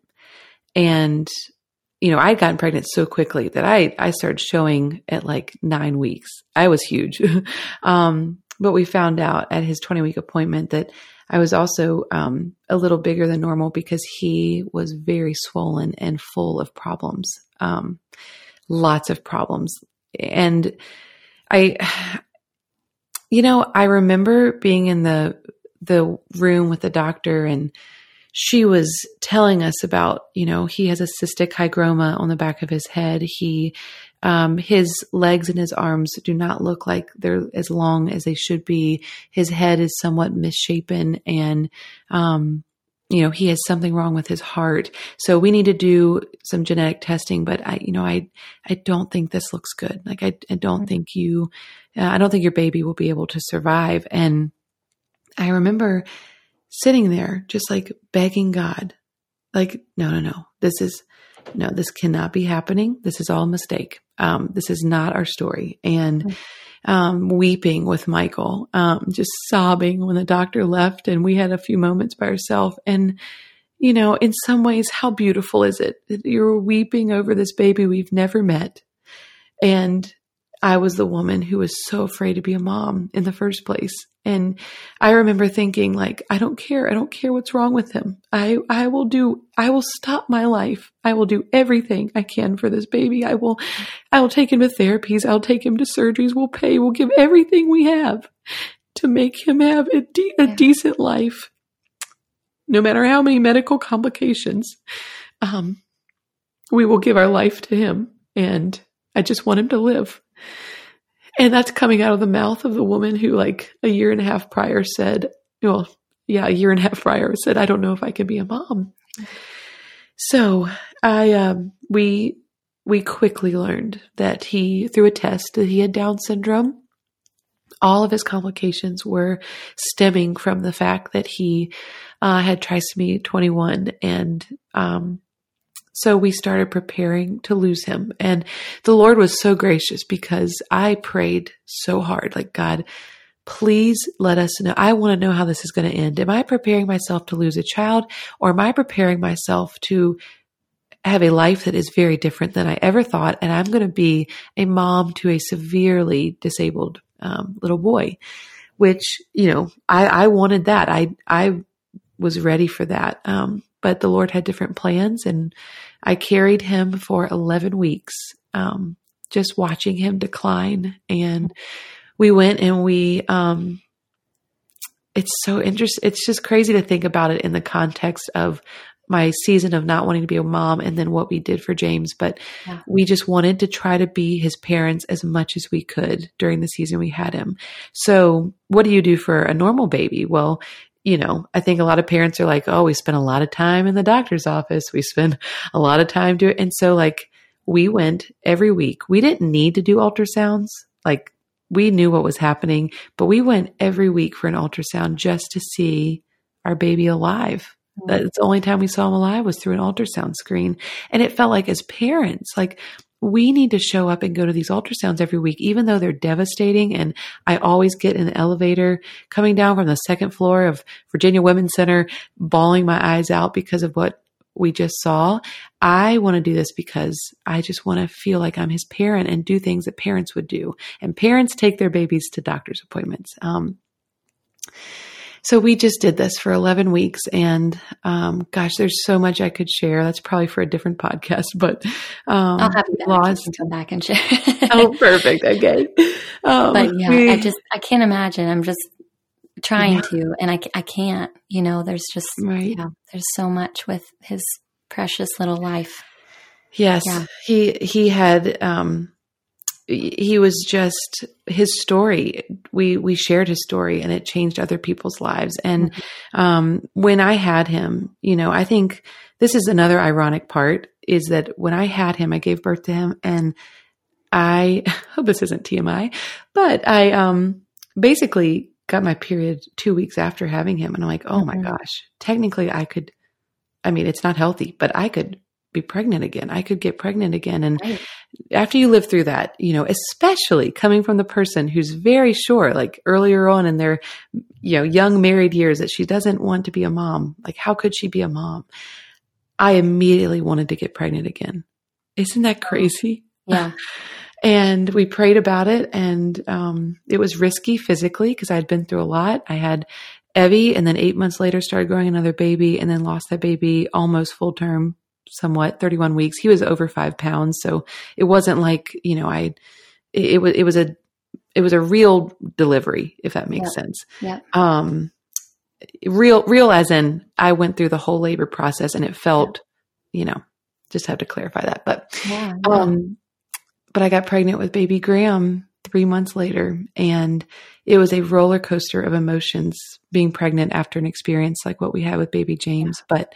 and you know, I'd gotten pregnant so quickly that I, I started showing at like nine weeks. I was huge. um, but we found out at his 20 week appointment that I was also um, a little bigger than normal because he was very swollen and full of problems, um, lots of problems. And I, you know, I remember being in the the room with the doctor and she was telling us about, you know, he has a cystic hygroma on the back of his head. He, um, his legs and his arms do not look like they're as long as they should be. His head is somewhat misshapen and, um, you know, he has something wrong with his heart. So we need to do some genetic testing, but I, you know, I, I don't think this looks good. Like I, I don't think you, uh, I don't think your baby will be able to survive. And I remember sitting there just like begging God, like, no, no, no, this is, no, this cannot be happening. This is all a mistake. Um, this is not our story. And, um, weeping with Michael, um, just sobbing when the doctor left and we had a few moments by ourselves. And, you know, in some ways, how beautiful is it that you're weeping over this baby we've never met? And I was the woman who was so afraid to be a mom in the first place. And I remember thinking like, I don't care. I don't care what's wrong with him. I, I will do, I will stop my life. I will do everything I can for this baby. I will, I will take him to therapies. I'll take him to surgeries. We'll pay. We'll give everything we have to make him have a, de- a decent life. No matter how many medical complications, um, we will give our life to him. And I just want him to live. And that's coming out of the mouth of the woman who, like, a year and a half prior said, well, yeah, a year and a half prior said, I don't know if I can be a mom. So I, um, we, we quickly learned that he, through a test, that he had Down syndrome. All of his complications were stemming from the fact that he uh, had trisomy 21 and um, so we started preparing to lose him. And the Lord was so gracious because I prayed so hard, like, God, please let us know. I want to know how this is going to end. Am I preparing myself to lose a child or am I preparing myself to have a life that is very different than I ever thought? And I'm going to be a mom to a severely disabled um, little boy, which, you know, I, I wanted that. I, I was ready for that. Um, but the Lord had different plans and I carried him for 11 weeks, um, just watching him decline. And we went and we, um, it's so interesting. It's just crazy to think about it in the context of my season of not wanting to be a mom and then what we did for James. But yeah. we just wanted to try to be his parents as much as we could during the season we had him. So, what do you do for a normal baby? Well, you know, I think a lot of parents are like, oh, we spend a lot of time in the doctor's office. We spend a lot of time doing, and so like we went every week. We didn't need to do ultrasounds. Like we knew what was happening, but we went every week for an ultrasound just to see our baby alive. Mm-hmm. That's the only time we saw him alive was through an ultrasound screen. And it felt like as parents, like we need to show up and go to these ultrasounds every week, even though they're devastating. And I always get in the elevator coming down from the second floor of Virginia Women's Center, bawling my eyes out because of what we just saw. I want to do this because I just want to feel like I'm his parent and do things that parents would do. And parents take their babies to doctor's appointments. Um, so we just did this for 11 weeks and, um, gosh, there's so much I could share. That's probably for a different podcast, but, um, I'll have you lost. come back and share. oh, perfect. Okay. Um, but yeah, we, I just, I can't imagine. I'm just trying yeah. to, and I, I can't, you know, there's just, right. there's so much with his precious little life. Yes. Yeah. He, he had, um, he was just his story we we shared his story and it changed other people's lives and mm-hmm. um, when i had him you know i think this is another ironic part is that when i had him i gave birth to him and i hope this isn't tmi but i um basically got my period two weeks after having him and i'm like oh mm-hmm. my gosh technically i could i mean it's not healthy but i could be pregnant again. I could get pregnant again. And right. after you live through that, you know, especially coming from the person who's very sure, like earlier on in their, you know, young married years that she doesn't want to be a mom. Like, how could she be a mom? I immediately wanted to get pregnant again. Isn't that crazy? Yeah. and we prayed about it and um, it was risky physically because i had been through a lot i had Evy and then eight months later started growing another baby and then lost that baby almost full term somewhat 31 weeks he was over five pounds so it wasn't like you know i it, was it was a it was a real delivery if that makes sense yeah um real real as in i went through the whole labor process and it felt yeah. you know just have to clarify that but yeah, yeah. um but i got pregnant with baby graham three months later and it was a roller coaster of emotions being pregnant after an experience like what we had with baby james but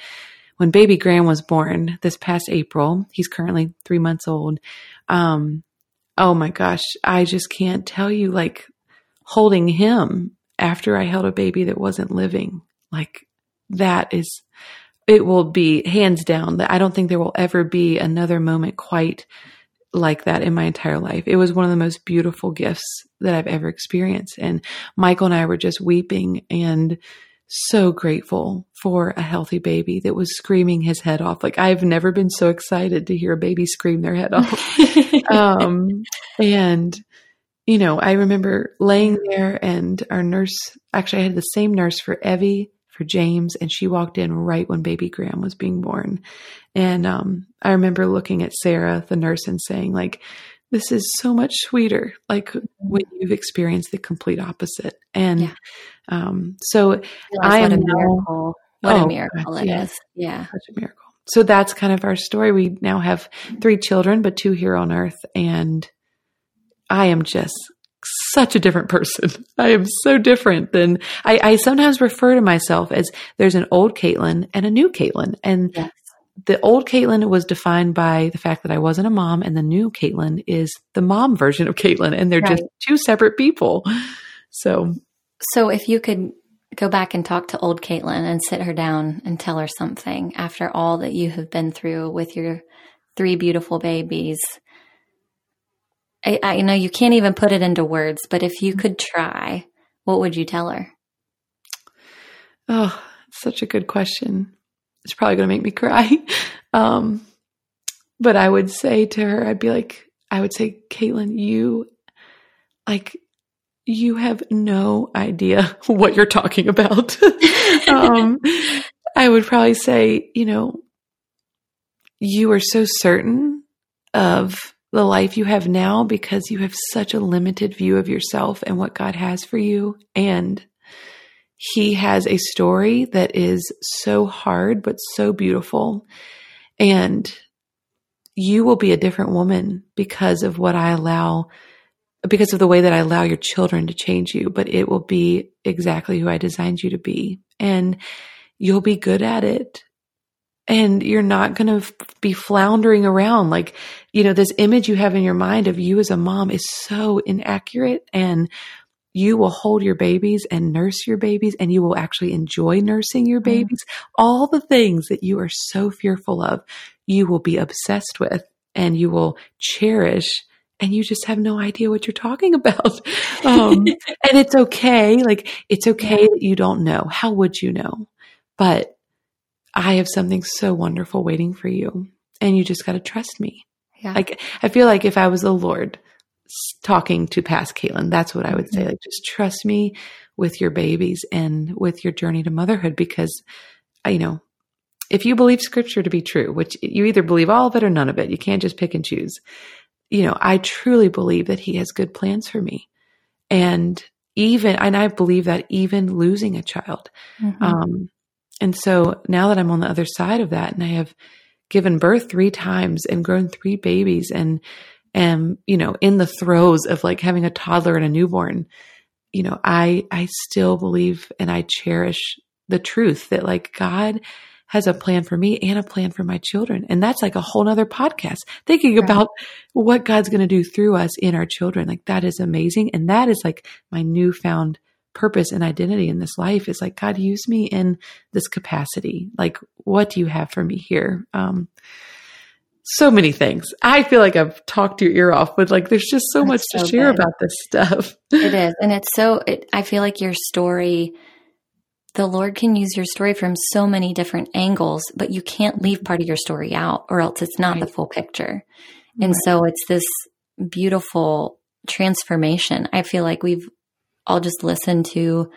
when baby Graham was born this past April, he's currently three months old. Um, oh my gosh, I just can't tell you like holding him after I held a baby that wasn't living. Like that is, it will be hands down that I don't think there will ever be another moment quite like that in my entire life. It was one of the most beautiful gifts that I've ever experienced. And Michael and I were just weeping and so grateful for a healthy baby that was screaming his head off. Like I've never been so excited to hear a baby scream their head off. um, and you know, I remember laying there and our nurse, actually I had the same nurse for Evy, for James, and she walked in right when baby Graham was being born. And, um, I remember looking at Sarah, the nurse, and saying like, this is so much sweeter like when you've experienced the complete opposite and yeah. um so i am a now what oh, a miracle it yeah. is. Yeah. Such a miracle. So that's kind of our story. We now have three children, but two here on earth. And I am just such a different person. I am so different than I, I sometimes refer to myself as there's an old Katelyn and a new Katelyn. And yes the old Katelyn was defined by the fact that I wasn't a mom, and the new Katelyn is the mom version of Katelyn, and they're right. just two separate people. So, so if you could go back and talk to old Katelyn and sit her down and tell her something after all that you have been through with your three beautiful babies. I, I know you can't even put it into words, but if you could try, what would you tell her? Oh, such a good question it's probably going to make me cry. Um, but I would say to her, I'd be like, I would say, Katelyn, you like, you have no idea what you're talking about. um, I would probably say, you know, you are so certain of the life you have now because you have such a limited view of yourself and what God has for you. And he has a story that is so hard, but so beautiful. And you will be a different woman because of what I allow, because of the way that I allow your children to change you, but it will be exactly who I designed you to be. And you'll be good at it. And you're not going to be floundering around like, you know, this image you have in your mind of you as a mom is so inaccurate and you will hold your babies and nurse your babies and you will actually enjoy nursing your babies. Mm. All the things that you are so fearful of, you will be obsessed with and you will cherish and you just have no idea what you're talking about. Um, and it's okay. Like, it's okay yeah. that you don't know. How would you know? But I have something so wonderful waiting for you. And you just got to trust me. Yeah. Like, I feel like if I was the Lord talking to past Katelyn, that's what I would say. Mm-hmm. Like, just trust me with your babies and with your journey to motherhood because, you know, if you believe scripture to be true, which you either believe all of it or none of it, you can't just pick and choose you know, I truly believe that he has good plans for me. And even, and I believe that even losing a child. Mm-hmm. Um, and so now that I'm on the other side of that and I have given birth three times and grown three babies and am, you know, in the throes of like having a toddler and a newborn, you know, I, I still believe and I cherish the truth that like God has a plan for me and a plan for my children. And that's like a whole nother podcast thinking right. about what God's going to do through us in our children. Like that is amazing. And that is like my newfound purpose and identity in this life is like, God, use me in this capacity. Like, what do you have for me here? Um, so many things. I feel like I've talked your ear off, but like there's just so That's much so to share good. about this stuff. It is. And it's so, it, I feel like your story the Lord can use your story from so many different angles, but you can't leave part of your story out or else it's not right. the full picture. And right. so it's this beautiful transformation. I feel like we've all just listened to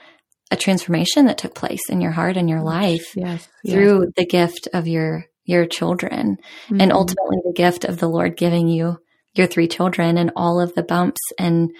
a transformation that took place in your heart and your life yes, through yes. the gift of your your children mm-hmm. and ultimately the gift of the Lord giving you your three children and all of the bumps and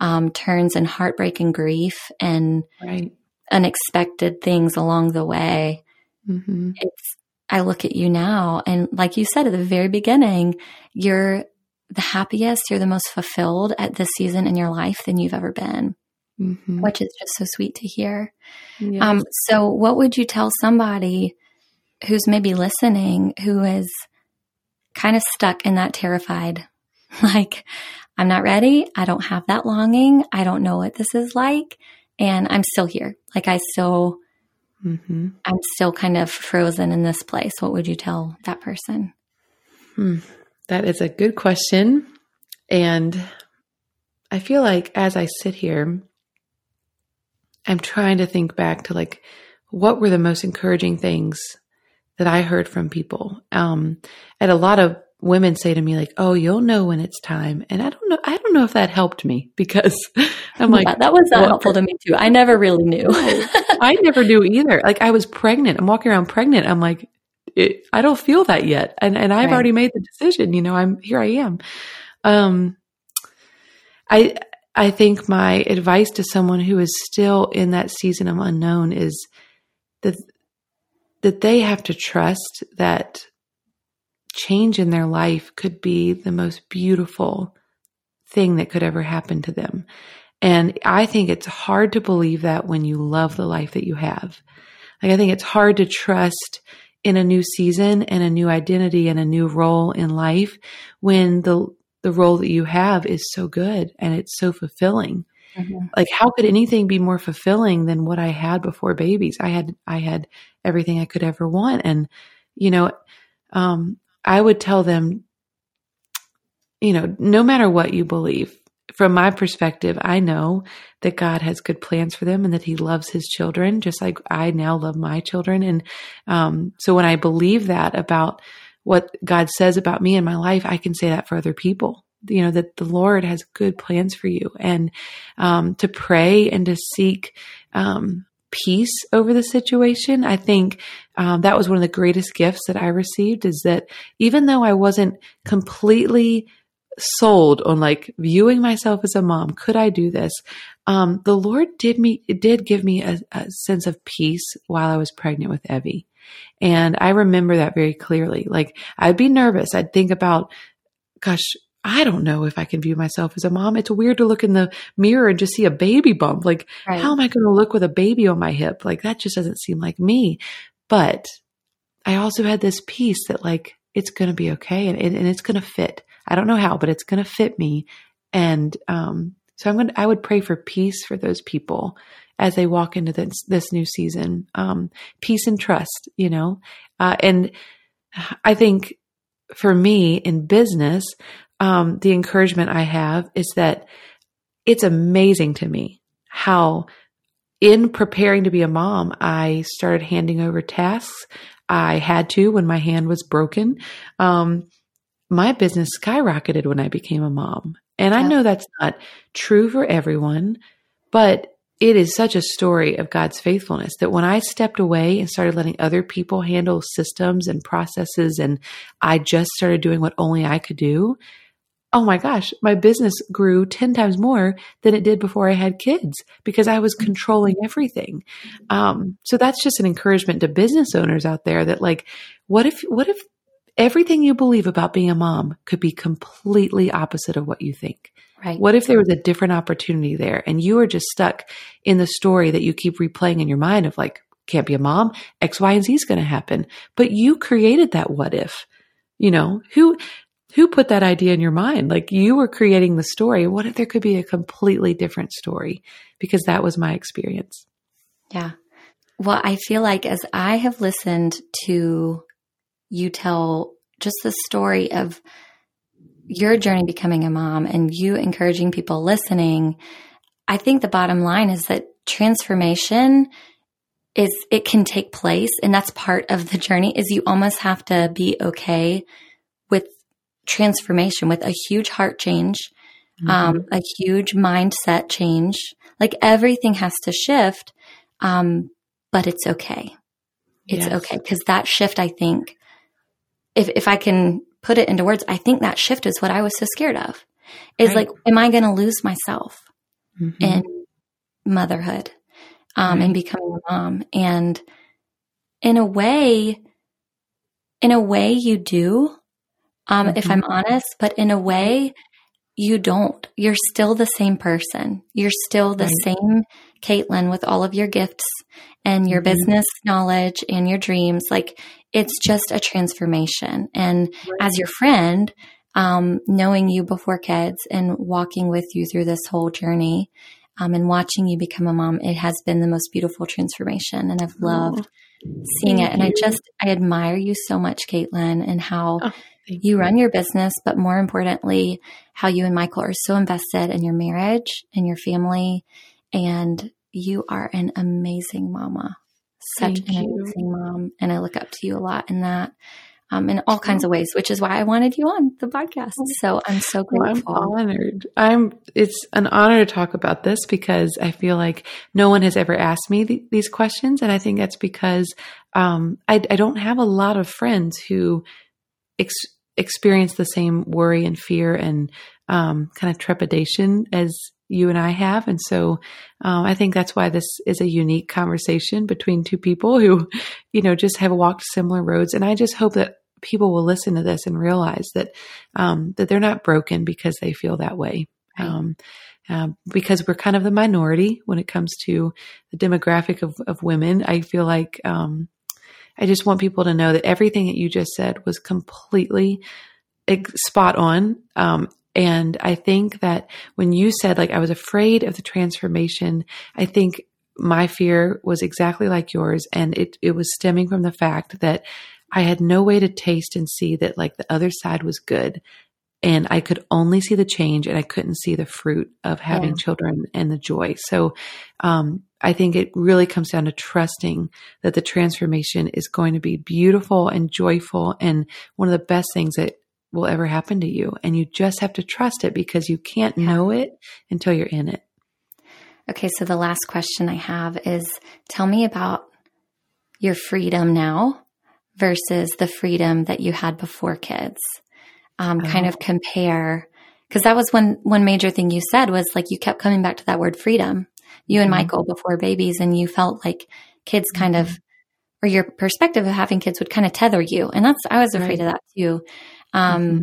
um, turns and heartbreak and grief and right unexpected things along the way. Mm-hmm. It's, I look at you now and like you said at the very beginning, you're the happiest, you're the most fulfilled at this season in your life than you've ever been, mm-hmm. which is just so sweet to hear. Yes. Um, so what would you tell somebody who's maybe listening who is kind of stuck in that terrified, like, I'm not ready. I don't have that longing. I don't know what this is like and I'm still here. Like I still, mm-hmm. I'm still kind of frozen in this place. What would you tell that person? Hmm. That is a good question. And I feel like as I sit here, I'm trying to think back to like, what were the most encouraging things that I heard from people? Um, and a lot of women say to me like, "Oh, you'll know when it's time," and I don't know. I don't know if that helped me because I'm like, yeah, that was not helpful to me too. I never really knew. I never knew either. Like I was pregnant. I'm walking around pregnant. I'm like, it, I don't feel that yet, and and I've right. already made the decision. You know, I'm here. I am. Um, I I think my advice to someone who is still in that season of unknown is that that they have to trust that change in their life could be the most beautiful thing that could ever happen to them. And I think it's hard to believe that when you love the life that you have. Like, I think it's hard to trust in a new season and a new identity and a new role in life when the, the role that you have is so good and it's so fulfilling. Mm-hmm. Like, how could anything be more fulfilling than what I had before babies? I had, I had everything I could ever want. And, you know, um, I would tell them, you know, no matter what you believe, from my perspective, I know that God has good plans for them and that He loves His children, just like I now love my children. And um, so when I believe that about what God says about me and my life, I can say that for other people. You know, that the Lord has good plans for you and um, to pray and to seek um, peace over the situation. I think um, that was one of the greatest gifts that I received is that even though I wasn't completely sold on like viewing myself as a mom, could I do this? Um, the Lord did me, it did give me a, a sense of peace while I was pregnant with Evy. And I remember that very clearly. Like I'd be nervous. I'd think about, gosh, I don't know if I can view myself as a mom. It's weird to look in the mirror and just see a baby bump. Like, right. how am I going to look with a baby on my hip? Like, that just doesn't seem like me. But I also had this peace that, like, it's going to be okay and, and it's going to fit. I don't know how, but it's going to fit me. And, um, so I'm going to, I would pray for peace for those people as they walk into this, this new season. Um, peace and trust, you know, uh, and I think for me in business, um, the encouragement I have is that it's amazing to me how in preparing to be a mom, I started handing over tasks. I had to when my hand was broken. Um, my business skyrocketed when I became a mom. And I know that's not true for everyone, but it is such a story of God's faithfulness that when I stepped away and started letting other people handle systems and processes, and I just started doing what only I could do, oh my gosh, my business grew 10 times more than it did before I had kids because I was controlling everything. Um, so that's just an encouragement to business owners out there that like, what if, what if everything you believe about being a mom could be completely opposite of what you think? Right. What if there was a different opportunity there and you are just stuck in the story that you keep replaying in your mind of like, can't be a mom, X, Y, and Z is going to happen. But you created that what if. You know, who who put that idea in your mind? Like you were creating the story. What if there could be a completely different story? Because that was my experience. Yeah. Well, I feel like as I have listened to you tell just the story of your journey becoming a mom and you encouraging people listening, I think the bottom line is that transformation is it can take place and that's part of the journey is you almost have to be okay with transformation with a huge heart change mm-hmm. um, a huge mindset change like everything has to shift um, but it's okay it's yes. okay because that shift i think if if i can put it into words, I think that shift is what I was so scared of. Is right. like, am I going to lose myself mm-hmm. in motherhood um, right. and becoming a mom? And in a way, in a way, you do. Um, mm-hmm. If I'm honest, but in a way, you don't. You're still the same person. You're still the right. same Katelyn with all of your gifts and your mm-hmm. business knowledge and your dreams. Like it's just a transformation. And right. as your friend, um, knowing you before kids and walking with you through this whole journey, um, and watching you become a mom, it has been the most beautiful transformation. And I've loved oh, seeing it. And you. I just, I admire you so much, Katelyn, and how oh, you, run your business, but more importantly, how you and Michael are so invested in your marriage and your family. And you are an amazing mama such Thank an you. amazing mom, and I look up to you a lot in that. Um, in all kinds of ways, which is why I wanted you on the podcast. Oh. So I'm so grateful. Well, I'm honored. I'm. It's an honor to talk about this because I feel like no one has ever asked me th- these questions, and I think that's because um, I, I, don't have a lot of friends who ex- experience the same worry and fear and um, kind of trepidation as you and I have. And so um, I think that's why this is a unique conversation between two people who, you know, just have walked similar roads. And I just hope that people will listen to this and realize that um, that they're not broken because they feel that way. Um, uh, because we're kind of the minority when it comes to the demographic of, of women. I feel like um, I just want people to know that everything that you just said was completely spot on. Um, and I think that when you said, like, I was afraid of the transformation, I think my fear was exactly like yours. And it, it was stemming from the fact that I had no way to taste and see that, like, the other side was good. And I could only see the change and I couldn't see the fruit of having yeah. children and the joy. So, um, I think it really comes down to trusting that the transformation is going to be beautiful and joyful and one of the best things that will ever happen to you. And you just have to trust it because you can't yeah. know it until you're in it. Okay, so the last question I have is tell me about your freedom now versus the freedom that you had before kids. Um, oh. Kind of compare, because that was one one major thing you said was like you kept coming back to that word freedom. You and mm-hmm. Michael before babies, and you felt like kids kind mm-hmm. of, or your perspective of having kids would kind of tether you, and that's I was afraid right. of that too. Um, mm-hmm.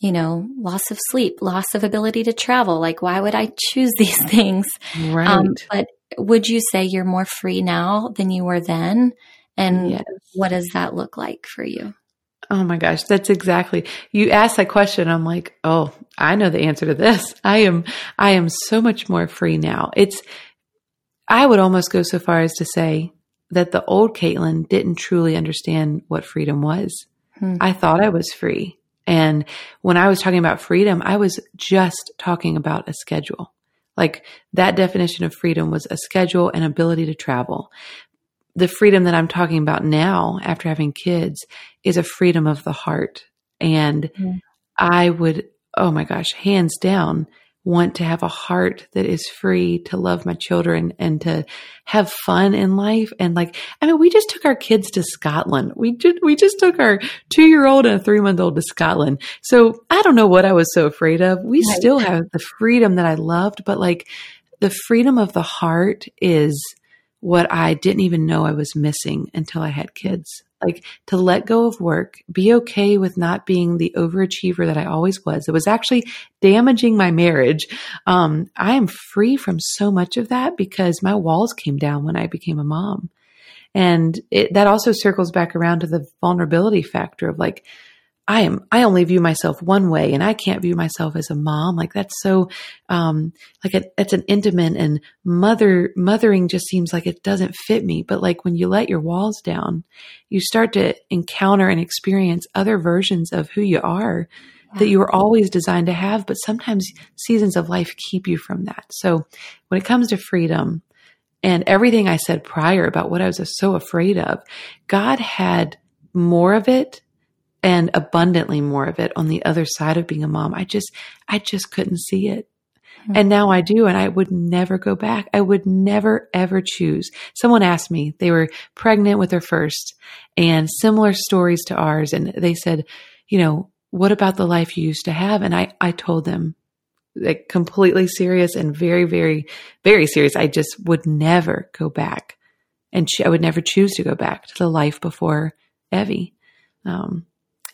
You know, loss of sleep, loss of ability to travel. Like, why would I choose these things? Right. Um, but would you say you're more free now than you were then? And yes. what does that look like for you? Oh my gosh, that's exactly. You asked that question. I'm like, oh, I know the answer to this. I am, I am so much more free now. It's, I would almost go so far as to say that the old Katelyn didn't truly understand what freedom was. Hmm. I thought I was free. And when I was talking about freedom, I was just talking about a schedule. Like that definition of freedom was a schedule and ability to travel. The freedom that I'm talking about now after having kids is a freedom of the heart. And mm. I would, oh my gosh, hands down, want to have a heart that is free to love my children and to have fun in life. And like, I mean, we just took our kids to Scotland. We just, we just took our two year old and a three month old to Scotland. So I don't know what I was so afraid of. We right. still have the freedom that I loved, but like the freedom of the heart is what I didn't even know I was missing until I had kids like to let go of work, be okay with not being the overachiever that I always was. It was actually damaging my marriage. Um, I am free from so much of that because my walls came down when I became a mom. And it, that also circles back around to the vulnerability factor of like, I am, I only view myself one way and I can't view myself as a mom. Like that's so, um, like it, it's an intimate and mother, mothering just seems like it doesn't fit me. But like when you let your walls down, you start to encounter and experience other versions of who you are yeah. that you were always designed to have. But sometimes seasons of life keep you from that. So when it comes to freedom and everything I said prior about what I was so afraid of, God had more of it and abundantly more of it on the other side of being a mom. I just, I just couldn't see it. Mm-hmm. And now I do, and I would never go back. I would never ever choose. Someone asked me, they were pregnant with their first and similar stories to ours. And they said, you know, what about the life you used to have? And I, I told them, like completely serious and very, very, very serious. I just would never go back. And I would never choose to go back to the life before Evy. Um,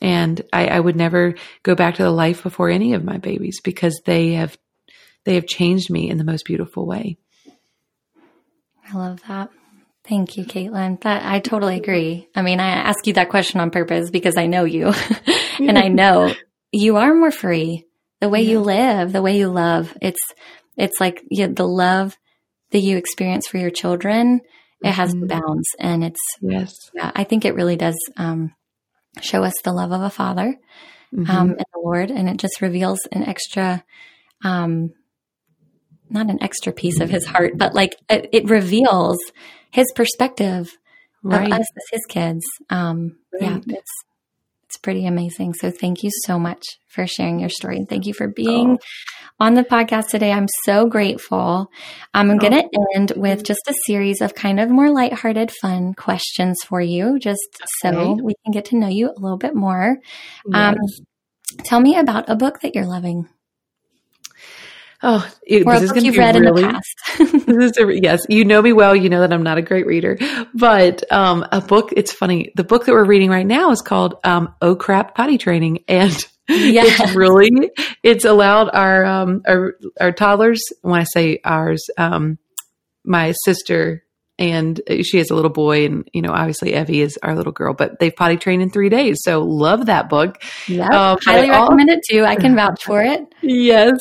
and I, I would never go back to the life before any of my babies because they have they have changed me in the most beautiful way. I love that. Thank you, Katelyn. That I totally agree. I mean, I ask you that question on purpose because I know you and I know you are more free. The way yeah. you live, the way you love, it's, it's like you know, the love that you experience for your children. It mm-hmm. has bounds and it's, yes, yeah, I think it really does, um, show us the love of a father mm-hmm. um, in the Lord, and it just reveals an extra, um, not an extra piece of His heart, but like it, it reveals His perspective right. of us as His kids. Um, right. Yeah, it's it's pretty amazing. So thank you so much for sharing your story, and thank you for being. Oh on the podcast today. I'm so grateful. I'm oh. going to end with just a series of kind of more lighthearted, fun questions for you, just okay. so we can get to know you a little bit more. Um, yes. Um, tell me about a book that you're loving. Oh, it, or a book you've read really, in the past. this is a, yes, you know me well. You know that I'm not a great reader, but um, a book. It's funny. The book that we're reading right now is called um, "Oh Crap Potty Training," and yeah. it's really it's allowed our um our our toddlers when I say ours um my sister and she has a little boy and you know obviously Evy is our little girl but they've potty trained in 3 days so love that book. Yeah. Um, highly recommend it too. I can vouch for it. yes.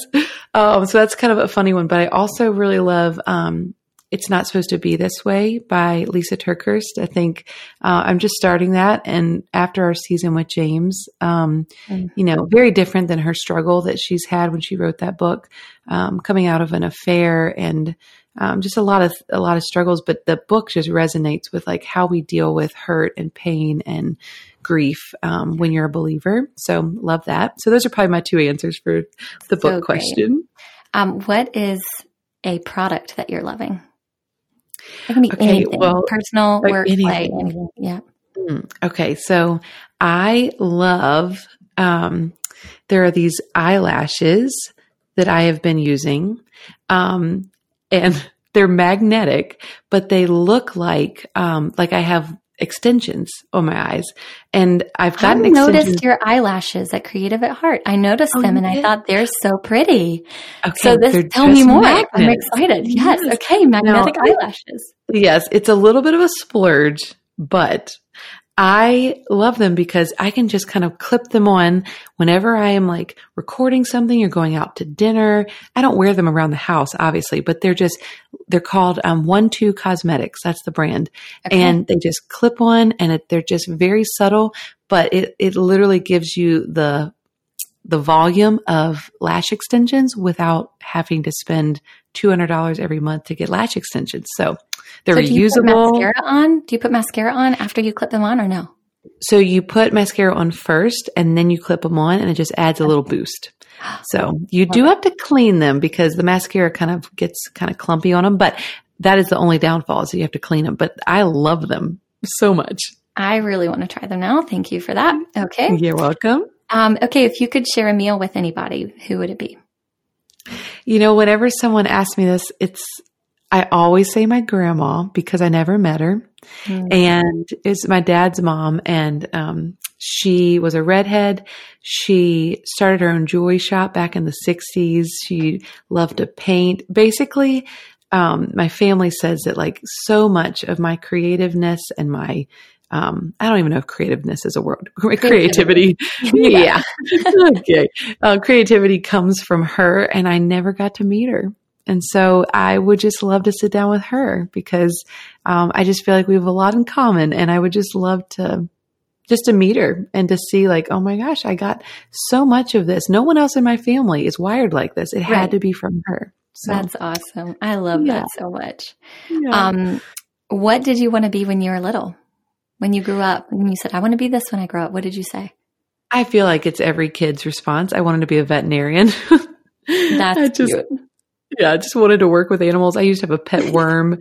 Um so that's kind of a funny one but I also really love um it's Not Supposed to Be This Way by lisa TerKeurst. I think uh, I'm just starting that. And after our season with James, um, mm-hmm. you know, very different than her struggle that she's had when she wrote that book, um, coming out of an affair and um, just a lot of a lot of struggles. But the book just resonates with like how we deal with hurt and pain and grief um, when you're a believer. So love that. So those are probably my two answers for the book so question. Um, what is a product that you're loving? It can be okay, anything, well, personal, work, anything. play, anything. Yeah. Mm, okay, so I love. Um, there are these eyelashes that I have been using, um, and they're magnetic, but they look like um, like I have extensions on my eyes. And I've gotten I noticed your eyelashes at Creative at Heart. I noticed oh, them and. I thought they're so pretty. Okay, so this tell me more. Magnets. I'm excited. Yes. yes. Okay. Magnetic now, eyelashes. Yes. It's a little bit of a splurge, but I love them because I can just kind of clip them on whenever I am like recording something or going out to dinner. I don't wear them around the house, obviously, but they're just, they're called um, One Two Cosmetics. That's the brand. Okay. And they just clip on and it, they're just very subtle, but it, it literally gives you the the volume of lash extensions without having to spend $200 every month to get lash extensions. So they're So do you put reusable. mascara on? Do you put mascara on after you clip them on or no? So you put mascara on first and then you clip them on and it just adds a little boost. So you do have to clean them because the mascara kind of gets kind of clumpy on them, but that is the only downfall is that you have to clean them. But I love them so much. I really want to try them now. Thank you for that. Okay. You're welcome. Um, okay. If you could share a meal with anybody, who would it be? You know, whenever someone asks me this, it's, I always say my grandma because I never met her. Mm. and it's my dad's mom and um, she was a redhead she started her own jewelry shop back in the 60s she loved to paint basically um, my family says that like so much of my creativeness and my um, I don't even know if creativeness is a word. Creativity. yeah. okay. Uh, creativity comes from her, and I never got to meet her. And so I would just love to sit down with her because um, I just feel like we have a lot in common, and I would just love to just to meet her and to see like, oh my gosh, I got so much of this. No one else in my family is wired like this. It Right. had to be from her. So That's awesome. I love Yeah. that so much. yeah. Um, what did you want to be when you were little? When you grew up, when you said, I want to be this when I grow up, what did you say? I feel like it's every kid's response. I wanted to be a veterinarian. That's I just, cute. yeah, I just wanted to work with animals. I used to have a pet worm.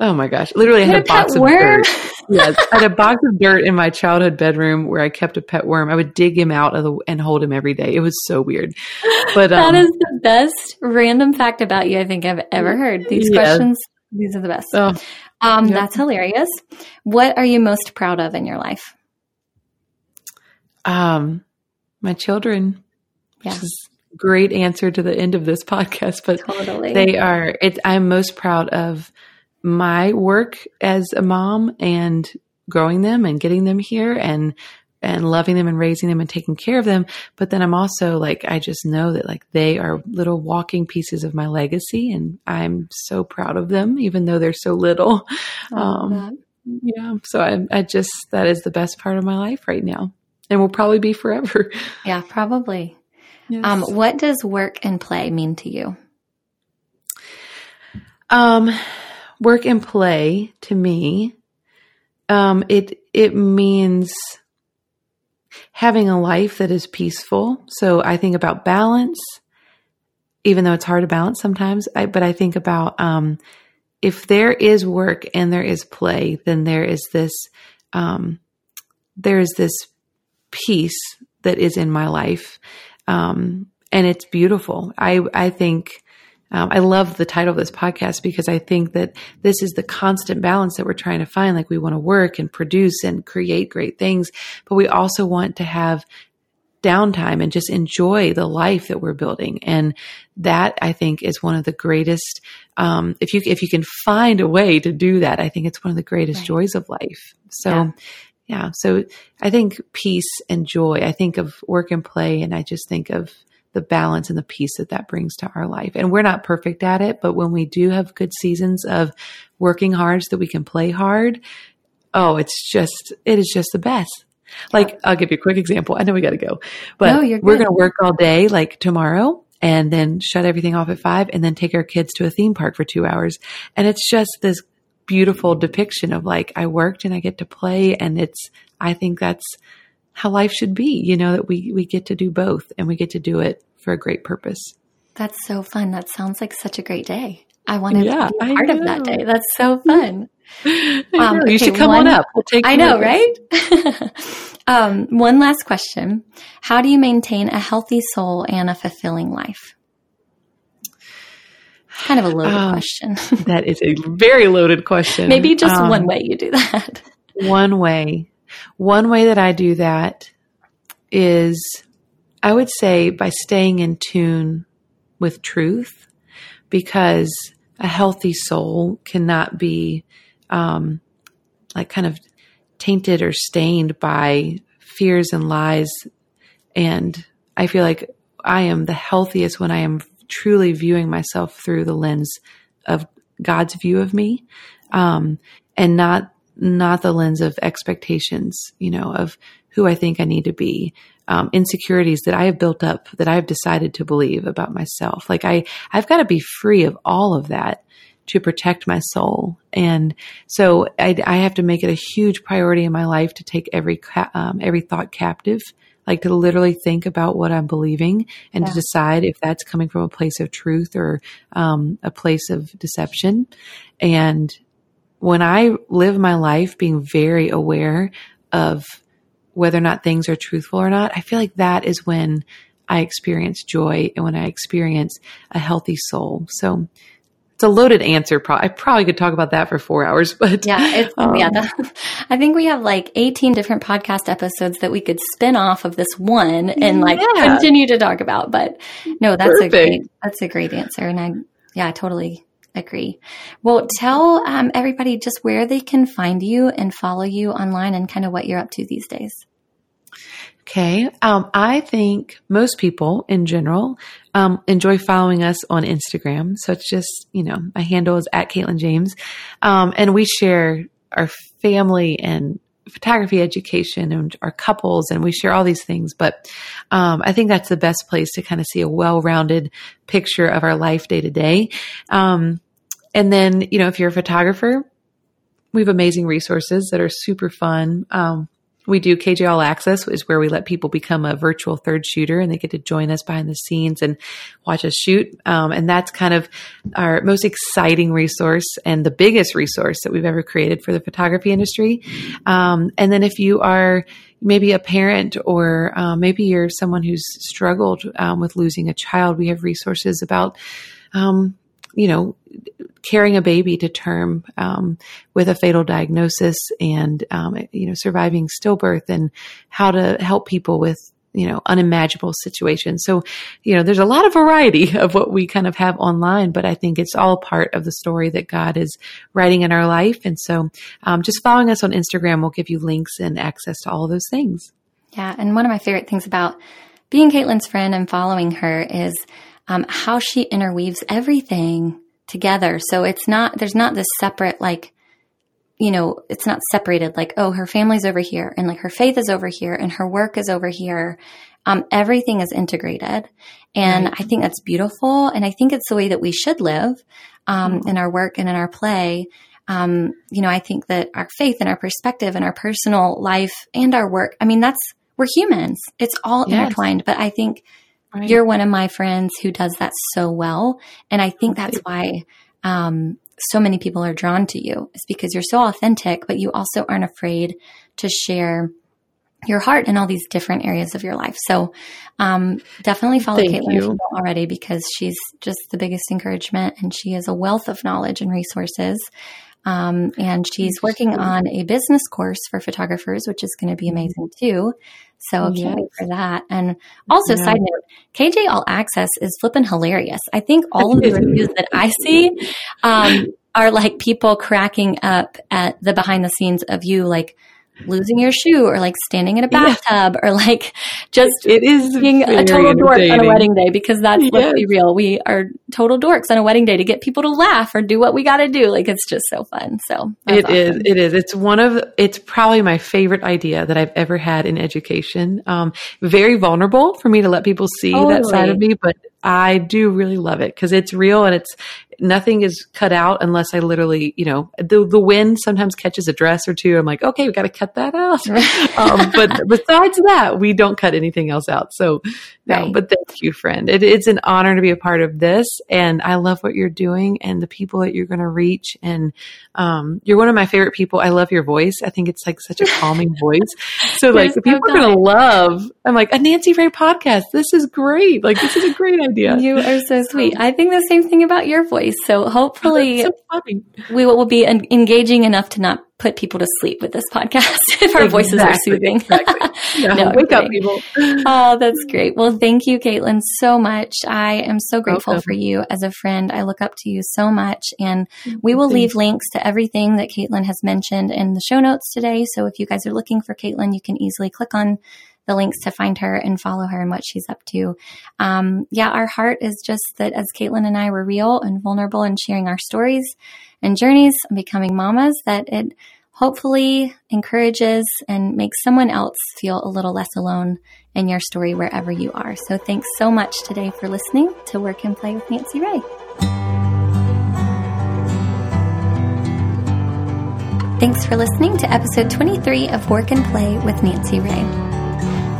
Oh my gosh. Literally, I had a had a box of worm? dirt. Yes. I had a box of dirt in my childhood bedroom where I kept a pet worm. I would dig him out of the, and hold him every day. It was so weird. But, um, that is the best random fact about you I think I've ever heard. These Yes. questions, these are the best. oh, Um, Yep. That's hilarious. What are you most proud of in your life? um, my children, Yeah. which is a great answer to the end of this podcast, but Totally. they are it i'm most proud of my work as a mom and growing them and getting them here and and loving them and raising them and taking care of them but then i'm also like i just know that like they are little walking pieces of my legacy and i'm so proud of them even though they're so little um, yeah so I, I just that is the best part of my life right now and will probably be forever yeah, probably. Yes. Um, what does work and play mean to you? Um, work and play to me, um, it it means having a life that is peaceful. So I think about balance, even though it's hard to balance sometimes. I, but I think about um, if there is work and there is play, then there is this um, there is this peace that is in my life, um, and it's beautiful. I I think. Um, I love the title of this podcast because I think that this is the constant balance that we're trying to find. Like we want to work and produce and create great things, but we also want to have downtime and just enjoy the life that we're building. And that I think is one of the greatest. Um, if you if you can find a way to do that, I think it's one of the greatest Right. joys of life. So. Yeah. Yeah. So I think peace and joy. I think of work and play, and I just think of the balance and the peace that that brings to our life. And we're not perfect at it, but when we do have good seasons of working hard so that we can play hard, oh, it's just, it is just the best. Like, I'll give you a quick example. I know we got to go, but No, we're going to work all day, like tomorrow, and then shut everything off at five, and then take our kids to a theme park for two hours. And it's just this beautiful depiction of like, I worked and I get to play. And it's, I think that's how life should be, you know, that we, we get to do both and we get to do it for a great purpose. That's so fun. That sounds like such a great day. I want to Yeah, be part of that day. That's so fun. Um, know. you okay, should come one- on up. We'll take I know, us. right? um, one last question. How do you maintain a healthy soul and a fulfilling life? Kind of a loaded Um, question. That is a very loaded question. Maybe just Um, one way you do that. One way. One way that I do that is, I would say, by staying in tune with truth, because a healthy soul cannot be um, like kind of tainted or stained by fears and lies. And I feel like I am the healthiest when I am truly viewing myself through the lens of God's view of me, um, and not not the lens of expectations, you know, of who I think I need to be. um, insecurities that I have built up that I've decided to believe about myself. Like I, I've got to be free of all of that to protect my soul. And so I, I have to make it a huge priority in my life to take every, um, every thought captive like to literally think about what I'm believing and yeah. to decide if that's coming from a place of truth or um, a place of deception. And when I live my life being very aware of whether or not things are truthful or not, I feel like that is when I experience joy and when I experience a healthy soul. So it's a loaded answer. I probably could talk about that for four hours, but yeah, it's, um, yeah. The, I think we have like 18 different podcast episodes that we could spin off of this one and like yeah. continue to talk about. But no, that's Perfect. a great, that's a great answer. And I, yeah, I totally agree. Well, tell um, everybody just where they can find you and follow you online and kind of what you're up to these days. Okay. Um, I think most people in general um, enjoy following us on Instagram. So it's just, you know, my handle is at Katelyn James. Um, and we share our family and photography education and our couples and we share all these things. But um, I think that's the best place to kind of see a well rounded picture of our life day to day. Um, and then, you know, if you're a photographer, we have amazing resources that are super fun. Um, we do KJ All Access, is where we let people become a virtual third shooter and they get to join us behind the scenes and watch us shoot. Um, and that's kind of our most exciting resource and the biggest resource that we've ever created for the photography industry. Um, and then if you are maybe a parent or uh, maybe you're someone who's struggled um, with losing a child, we have resources about um, you know, carrying a baby to term um, with a fatal diagnosis and um, you know surviving stillbirth and how to help people with you know unimaginable situations. So you know there's a lot of variety of what we kind of have online but i think it's all part of the story that god is writing in our life. And so um, just following us on instagram will give you links and access to all those things. Yeah. And one of my favorite things about being Katelyn's friend and following her is um, how she interweaves everything together. So it's not, there's not this separate, like, you know, it's not separated like, oh, her family's over here and like her faith is over here and her work is over here. Um, everything is integrated. And right. I think that's beautiful. And I think it's the way that we should live, um, mm-hmm. in our work and in our play. Um, you know, I think that our faith and our perspective and our personal life and our work, I mean, that's, we're humans. It's all yes. intertwined. But I think Right. You're one of my friends who does that so well. And I think that's why um, so many people are drawn to you. It's because you're so authentic, but you also aren't afraid to share your heart in all these different areas of your life. So um, definitely follow Thank Katelyn you. already because she's just the biggest encouragement and she is a wealth of knowledge and resources. Um, and she's working on a business course for photographers, which is going to be mm-hmm. amazing too. So yes. can't wait for that. And also, yeah. side note, KJ All Access is flipping hilarious. I think all of the reviews that I see um, are like people cracking up at the behind the scenes of you, like losing your shoe or like standing in a bathtub yeah. or like just it is being a total dork on a wedding day because that's yes. let's be real we are total dorks on a wedding day to get people to laugh or do what we got to do like it's just so fun so it awesome. is. it is it's one of it's probably my favorite idea that I've ever had in education um, very vulnerable for me to let people see totally. that side of me but I do really love it because it's real and it's nothing is cut out unless I literally, you know, the the wind sometimes catches a dress or two. I'm like, okay, we got to cut that out. um, but besides that, we don't cut anything else out. So, no. Right. But thank you, friend. It, it's an honor to be a part of this, and I love what you're doing and the people that you're going to reach. And um, you're one of my favorite people. I love your voice. I think it's like such a calming voice. So, like, so people are going to love. I'm like a Nancy Ray podcast. This is great. Like, this is a great idea idea. You are so sweet. I think the same thing about your voice. So hopefully so we will be engaging enough to not put people to sleep with this podcast if our exactly, voices are soothing. Exactly. No, wake up, people. oh, that's great. Well, thank you, Katelyn, so much. I am so grateful for you as a friend. I look up to you so much. And we will leave links to everything that Katelyn has mentioned in the show notes today. So if you guys are looking for Katelyn, you can easily click on the links to find her and follow her and what she's up to. Um, yeah, our heart is just that as Katelyn and I were real and vulnerable and sharing our stories and journeys and becoming mamas, that it hopefully encourages and makes someone else feel a little less alone in your story wherever you are. So thanks so much today for listening to Work and Play with Nancy Ray. Thanks for listening to episode 23 of Work and Play with Nancy Ray.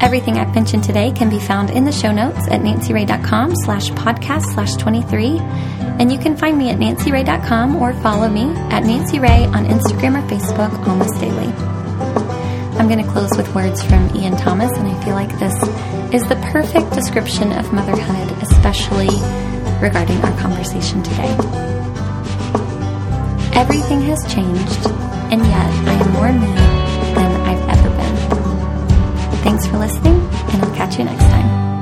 Everything I've mentioned today can be found in the show notes at nancyray.com slash podcast slash 23. And you can find me at nancyray.com or follow me at Nancy Ray on Instagram or Facebook almost daily. I'm going to close with words from Ian Thomas, and I feel like this is the perfect description of motherhood, especially regarding our conversation today. Everything has changed, and yet I am more me Thanks for listening, and I'll catch you next time.